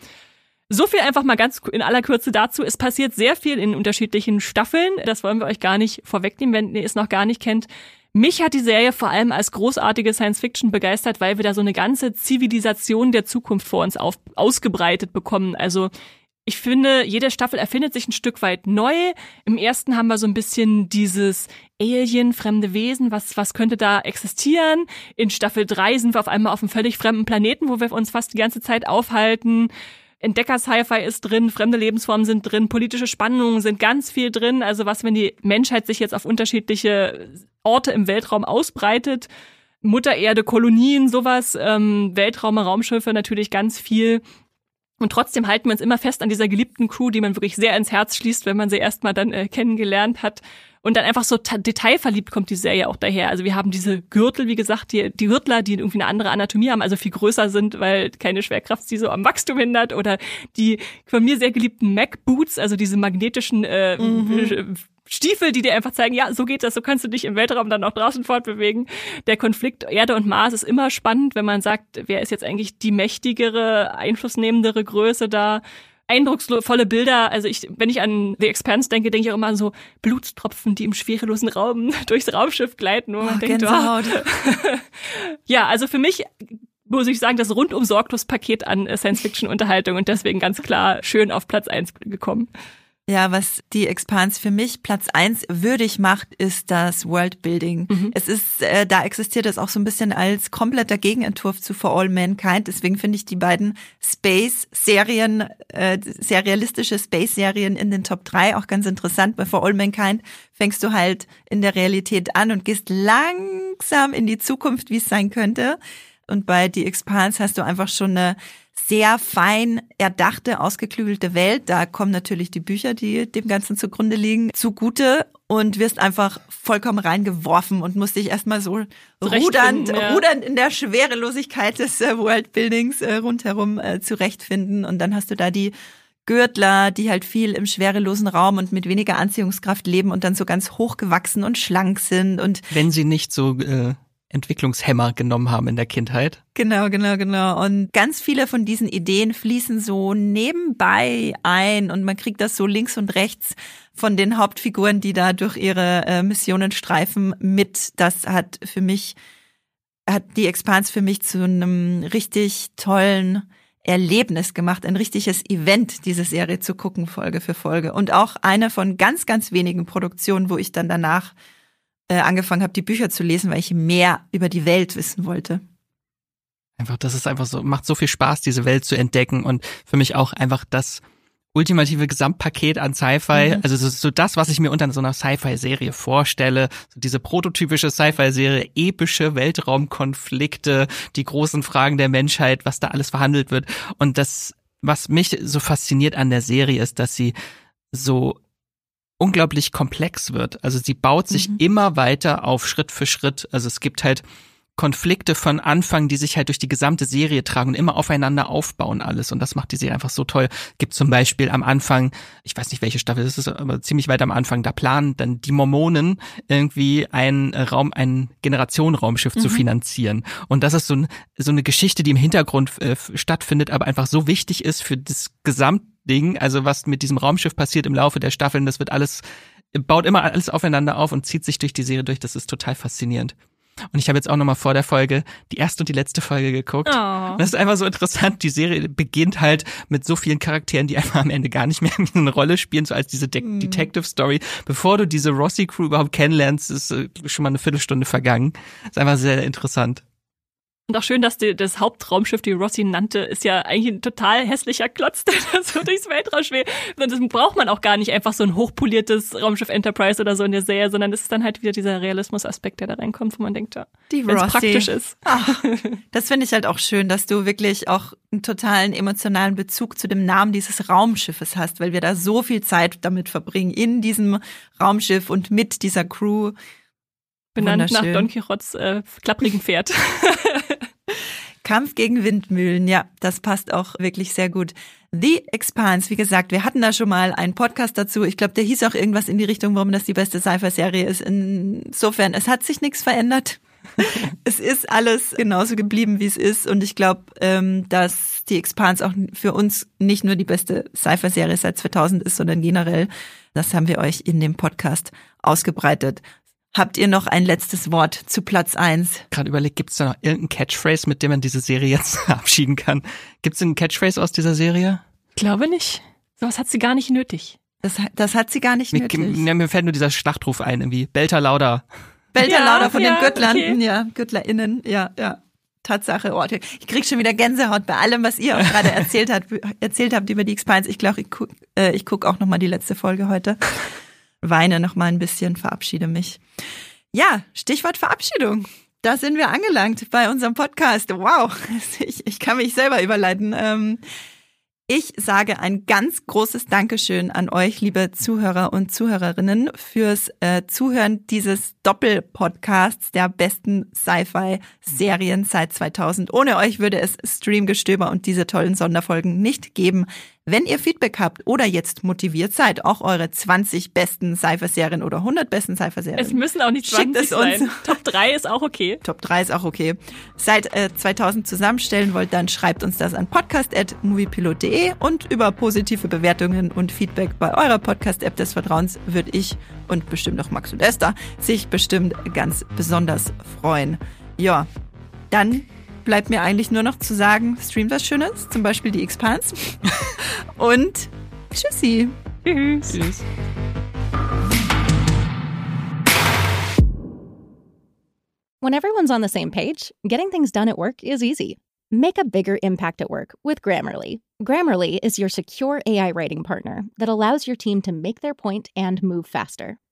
So viel einfach mal ganz in aller Kürze dazu. Es passiert sehr viel in unterschiedlichen Staffeln. Das wollen wir euch gar nicht vorwegnehmen, wenn ihr es noch gar nicht kennt. Mich hat die Serie vor allem als großartige Science Fiction begeistert, weil wir da so eine ganze Zivilisation der Zukunft vor uns auf, ausgebreitet bekommen. Also ich finde, jede Staffel erfindet sich ein Stück weit neu. Im ersten haben wir so ein bisschen dieses Alien, fremde Wesen, was, was könnte da existieren? In Staffel drei sind wir auf einmal auf einem völlig fremden Planeten, wo wir uns fast die ganze Zeit aufhalten. Entdecker-Sci-Fi ist drin, fremde Lebensformen sind drin, politische Spannungen sind ganz viel drin. Also was, wenn die Menschheit sich jetzt auf unterschiedliche Orte im Weltraum ausbreitet, Mutter Erde, Kolonien, sowas, ähm, Weltraume, Raumschiffe natürlich ganz viel. Und trotzdem halten wir uns immer fest an dieser geliebten Crew, die man wirklich sehr ins Herz schließt, wenn man sie erstmal dann äh, kennengelernt hat. Und dann einfach so detailverliebt kommt die Serie auch daher. Also wir haben diese Gürtel, wie gesagt, die, die Gürtler, die irgendwie eine andere Anatomie haben, also viel größer sind, weil keine Schwerkraft sie so am Wachstum hindert. Oder die von mir sehr geliebten Mac-Boots, also diese magnetischen äh, mhm. Stiefel, die dir einfach zeigen, ja, so geht das, so kannst du dich im Weltraum dann auch draußen fortbewegen. Der Konflikt Erde und Mars ist immer spannend, wenn man sagt, wer ist jetzt eigentlich die mächtigere, einflussnehmendere Größe da eindrucksvolle Bilder. Also ich, wenn ich an The Expanse denke, denke ich auch immer an so Blutstropfen, die im schwerelosen Raum (laughs) durchs Raumschiff gleiten. Wo man oh, denkt, oh. (laughs) ja, also für mich muss ich sagen, das rundum sorglos Paket an Science-Fiction-Unterhaltung und deswegen ganz klar schön auf Platz eins gekommen. Ja, was die Expans für mich Platz eins würdig macht, ist das Worldbuilding. Mhm. Es ist, äh, da existiert es auch so ein bisschen als kompletter Gegenentwurf zu For All Mankind. Deswegen finde ich die beiden Space-Serien, äh, sehr realistische Space-Serien in den Top 3 auch ganz interessant. Bei For All Mankind fängst du halt in der Realität an und gehst langsam in die Zukunft, wie es sein könnte. Und bei The Expanse hast du einfach schon eine sehr fein erdachte, ausgeklügelte Welt. Da kommen natürlich die Bücher, die dem Ganzen zugrunde liegen, zugute und wirst einfach vollkommen reingeworfen und musst dich erstmal so rudernd, ja. rudernd in der Schwerelosigkeit des äh, Worldbuildings äh, rundherum äh, zurechtfinden. Und dann hast du da die Gürtler, die halt viel im schwerelosen Raum und mit weniger Anziehungskraft leben und dann so ganz hochgewachsen und schlank sind und wenn sie nicht so äh, Entwicklungshemmer genommen haben in der Kindheit. Genau, genau, genau. Und ganz viele von diesen Ideen fließen so nebenbei ein und man kriegt das so links und rechts von den Hauptfiguren, die da durch ihre äh, Missionen streifen, mit. Das hat für mich, hat die Expans für mich zu einem richtig tollen Erlebnis gemacht, ein richtiges Event, diese Serie zu gucken, Folge für Folge. Und auch eine von ganz, ganz wenigen Produktionen, wo ich dann danach angefangen habe, die Bücher zu lesen, weil ich mehr über die Welt wissen wollte. Einfach, das ist einfach so, macht so viel Spaß, diese Welt zu entdecken und für mich auch einfach das ultimative Gesamtpaket an Sci-Fi, mhm. also so, so das, was ich mir unter so einer Sci-Fi-Serie vorstelle, so diese prototypische Sci-Fi-Serie, epische Weltraumkonflikte, die großen Fragen der Menschheit, was da alles verhandelt wird und das, was mich so fasziniert an der Serie ist, dass sie so unglaublich komplex wird. Also sie baut sich mhm. immer weiter auf Schritt für Schritt. Also es gibt halt Konflikte von Anfang, die sich halt durch die gesamte Serie tragen und immer aufeinander aufbauen alles. Und das macht die Serie einfach so toll. Gibt zum Beispiel am Anfang, ich weiß nicht welche Staffel das ist, aber ziemlich weit am Anfang, da planen dann die Mormonen irgendwie ein Raum, ein Generationenraumschiff mhm. zu finanzieren. Und das ist so, ein, so eine Geschichte, die im Hintergrund äh, stattfindet, aber einfach so wichtig ist für das Gesamt Ding, also was mit diesem Raumschiff passiert im Laufe der Staffeln, das wird alles, baut immer alles aufeinander auf und zieht sich durch die Serie durch. Das ist total faszinierend. Und ich habe jetzt auch nochmal vor der Folge die erste und die letzte Folge geguckt. Oh. Das ist einfach so interessant. Die Serie beginnt halt mit so vielen Charakteren, die (laughs) einfach am Ende gar nicht mehr (laughs) eine Rolle spielen, so als diese De mm. Detective Story. Bevor du diese Rossi Crew überhaupt kennenlernst, ist äh, schon mal eine Viertelstunde vergangen. Ist einfach sehr interessant. Und auch schön, dass die, das Hauptraumschiff, die Rossi nannte, ist ja eigentlich ein total hässlicher Klotz, (laughs) der so durchs Weltraum schwebt. Und das braucht man auch gar nicht einfach so ein hochpoliertes Raumschiff Enterprise oder so in der Serie, sondern es ist dann halt wieder dieser Realismus-Aspekt, der da reinkommt, wo man denkt, ja, die Rossi. praktisch ist. Ach, (laughs) das finde ich halt auch schön, dass du wirklich auch einen totalen emotionalen Bezug zu dem Namen dieses Raumschiffes hast, weil wir da so viel Zeit damit verbringen, in diesem Raumschiff und mit dieser Crew. Benannt nach Don Quixotes äh, klapprigen Pferd. (laughs) Kampf gegen Windmühlen, ja, das passt auch wirklich sehr gut. The Expanse, wie gesagt, wir hatten da schon mal einen Podcast dazu. Ich glaube, der hieß auch irgendwas in die Richtung, warum das die beste Sci-Fi-Serie ist. Insofern, es hat sich nichts verändert. (laughs) es ist alles genauso geblieben, wie es ist. Und ich glaube, ähm, dass die Expanse auch für uns nicht nur die beste Cypher-Serie seit 2000 ist, sondern generell. Das haben wir euch in dem Podcast ausgebreitet. Habt ihr noch ein letztes Wort zu Platz eins? Gerade überlegt, gibt es da noch irgendeinen Catchphrase, mit dem man diese Serie jetzt (laughs) verabschieden kann? Gibt es einen Catchphrase aus dieser Serie? Glaube nicht. Sowas hat sie gar nicht nötig. Das, das hat sie gar nicht Mir, nötig. mir, mir fällt nur dieser Schlachtruf ein, irgendwie. Belter lauter. Belter Ja, lauter von ja, den Gürtlern, okay. ja, GürtlerInnen, ja, ja. Tatsache, oh, ich krieg schon wieder Gänsehaut bei allem, was ihr auch gerade (laughs) erzählt habt, erzählt habt über die Expanse. Ich glaube, ich, guck, äh, ich guck auch noch mal die letzte Folge heute. Weine noch mal ein bisschen, verabschiede mich. Ja, Stichwort Verabschiedung. Da sind wir angelangt bei unserem Podcast. Wow, (laughs) ich, ich kann mich selber überleiten. Ähm, ich sage ein ganz großes Dankeschön an euch, liebe Zuhörer und Zuhörerinnen, fürs äh, Zuhören dieses Doppelpodcasts der besten Sci-Fi-Serien seit 2000. Ohne euch würde es Streamgestöber und diese tollen Sonderfolgen nicht geben. Wenn ihr Feedback habt oder jetzt motiviert seid, auch eure 20 besten Sci-Fi-Serien oder 100 besten Sci-Fi-Serien. Es müssen auch nicht Schickt 20 es uns. sein. Top 3 ist auch okay. Top 3 ist auch okay. Seit äh, 2000 zusammenstellen wollt, dann schreibt uns das an podcast.moviepilot.de und über positive Bewertungen und Feedback bei eurer Podcast-App des Vertrauens würde ich und bestimmt auch Max und Esther sich bestimmt ganz besonders freuen. Ja, dann bleibt mir eigentlich nur noch zu sagen, streamt was Schönes, zum Beispiel die Expanse (laughs) und tschüssi. Tschüss. Tschüss. When everyone's on the same page, getting things done at work is easy. Make a bigger impact at work with Grammarly. Grammarly is your secure AI writing partner that allows your team to make their point and move faster.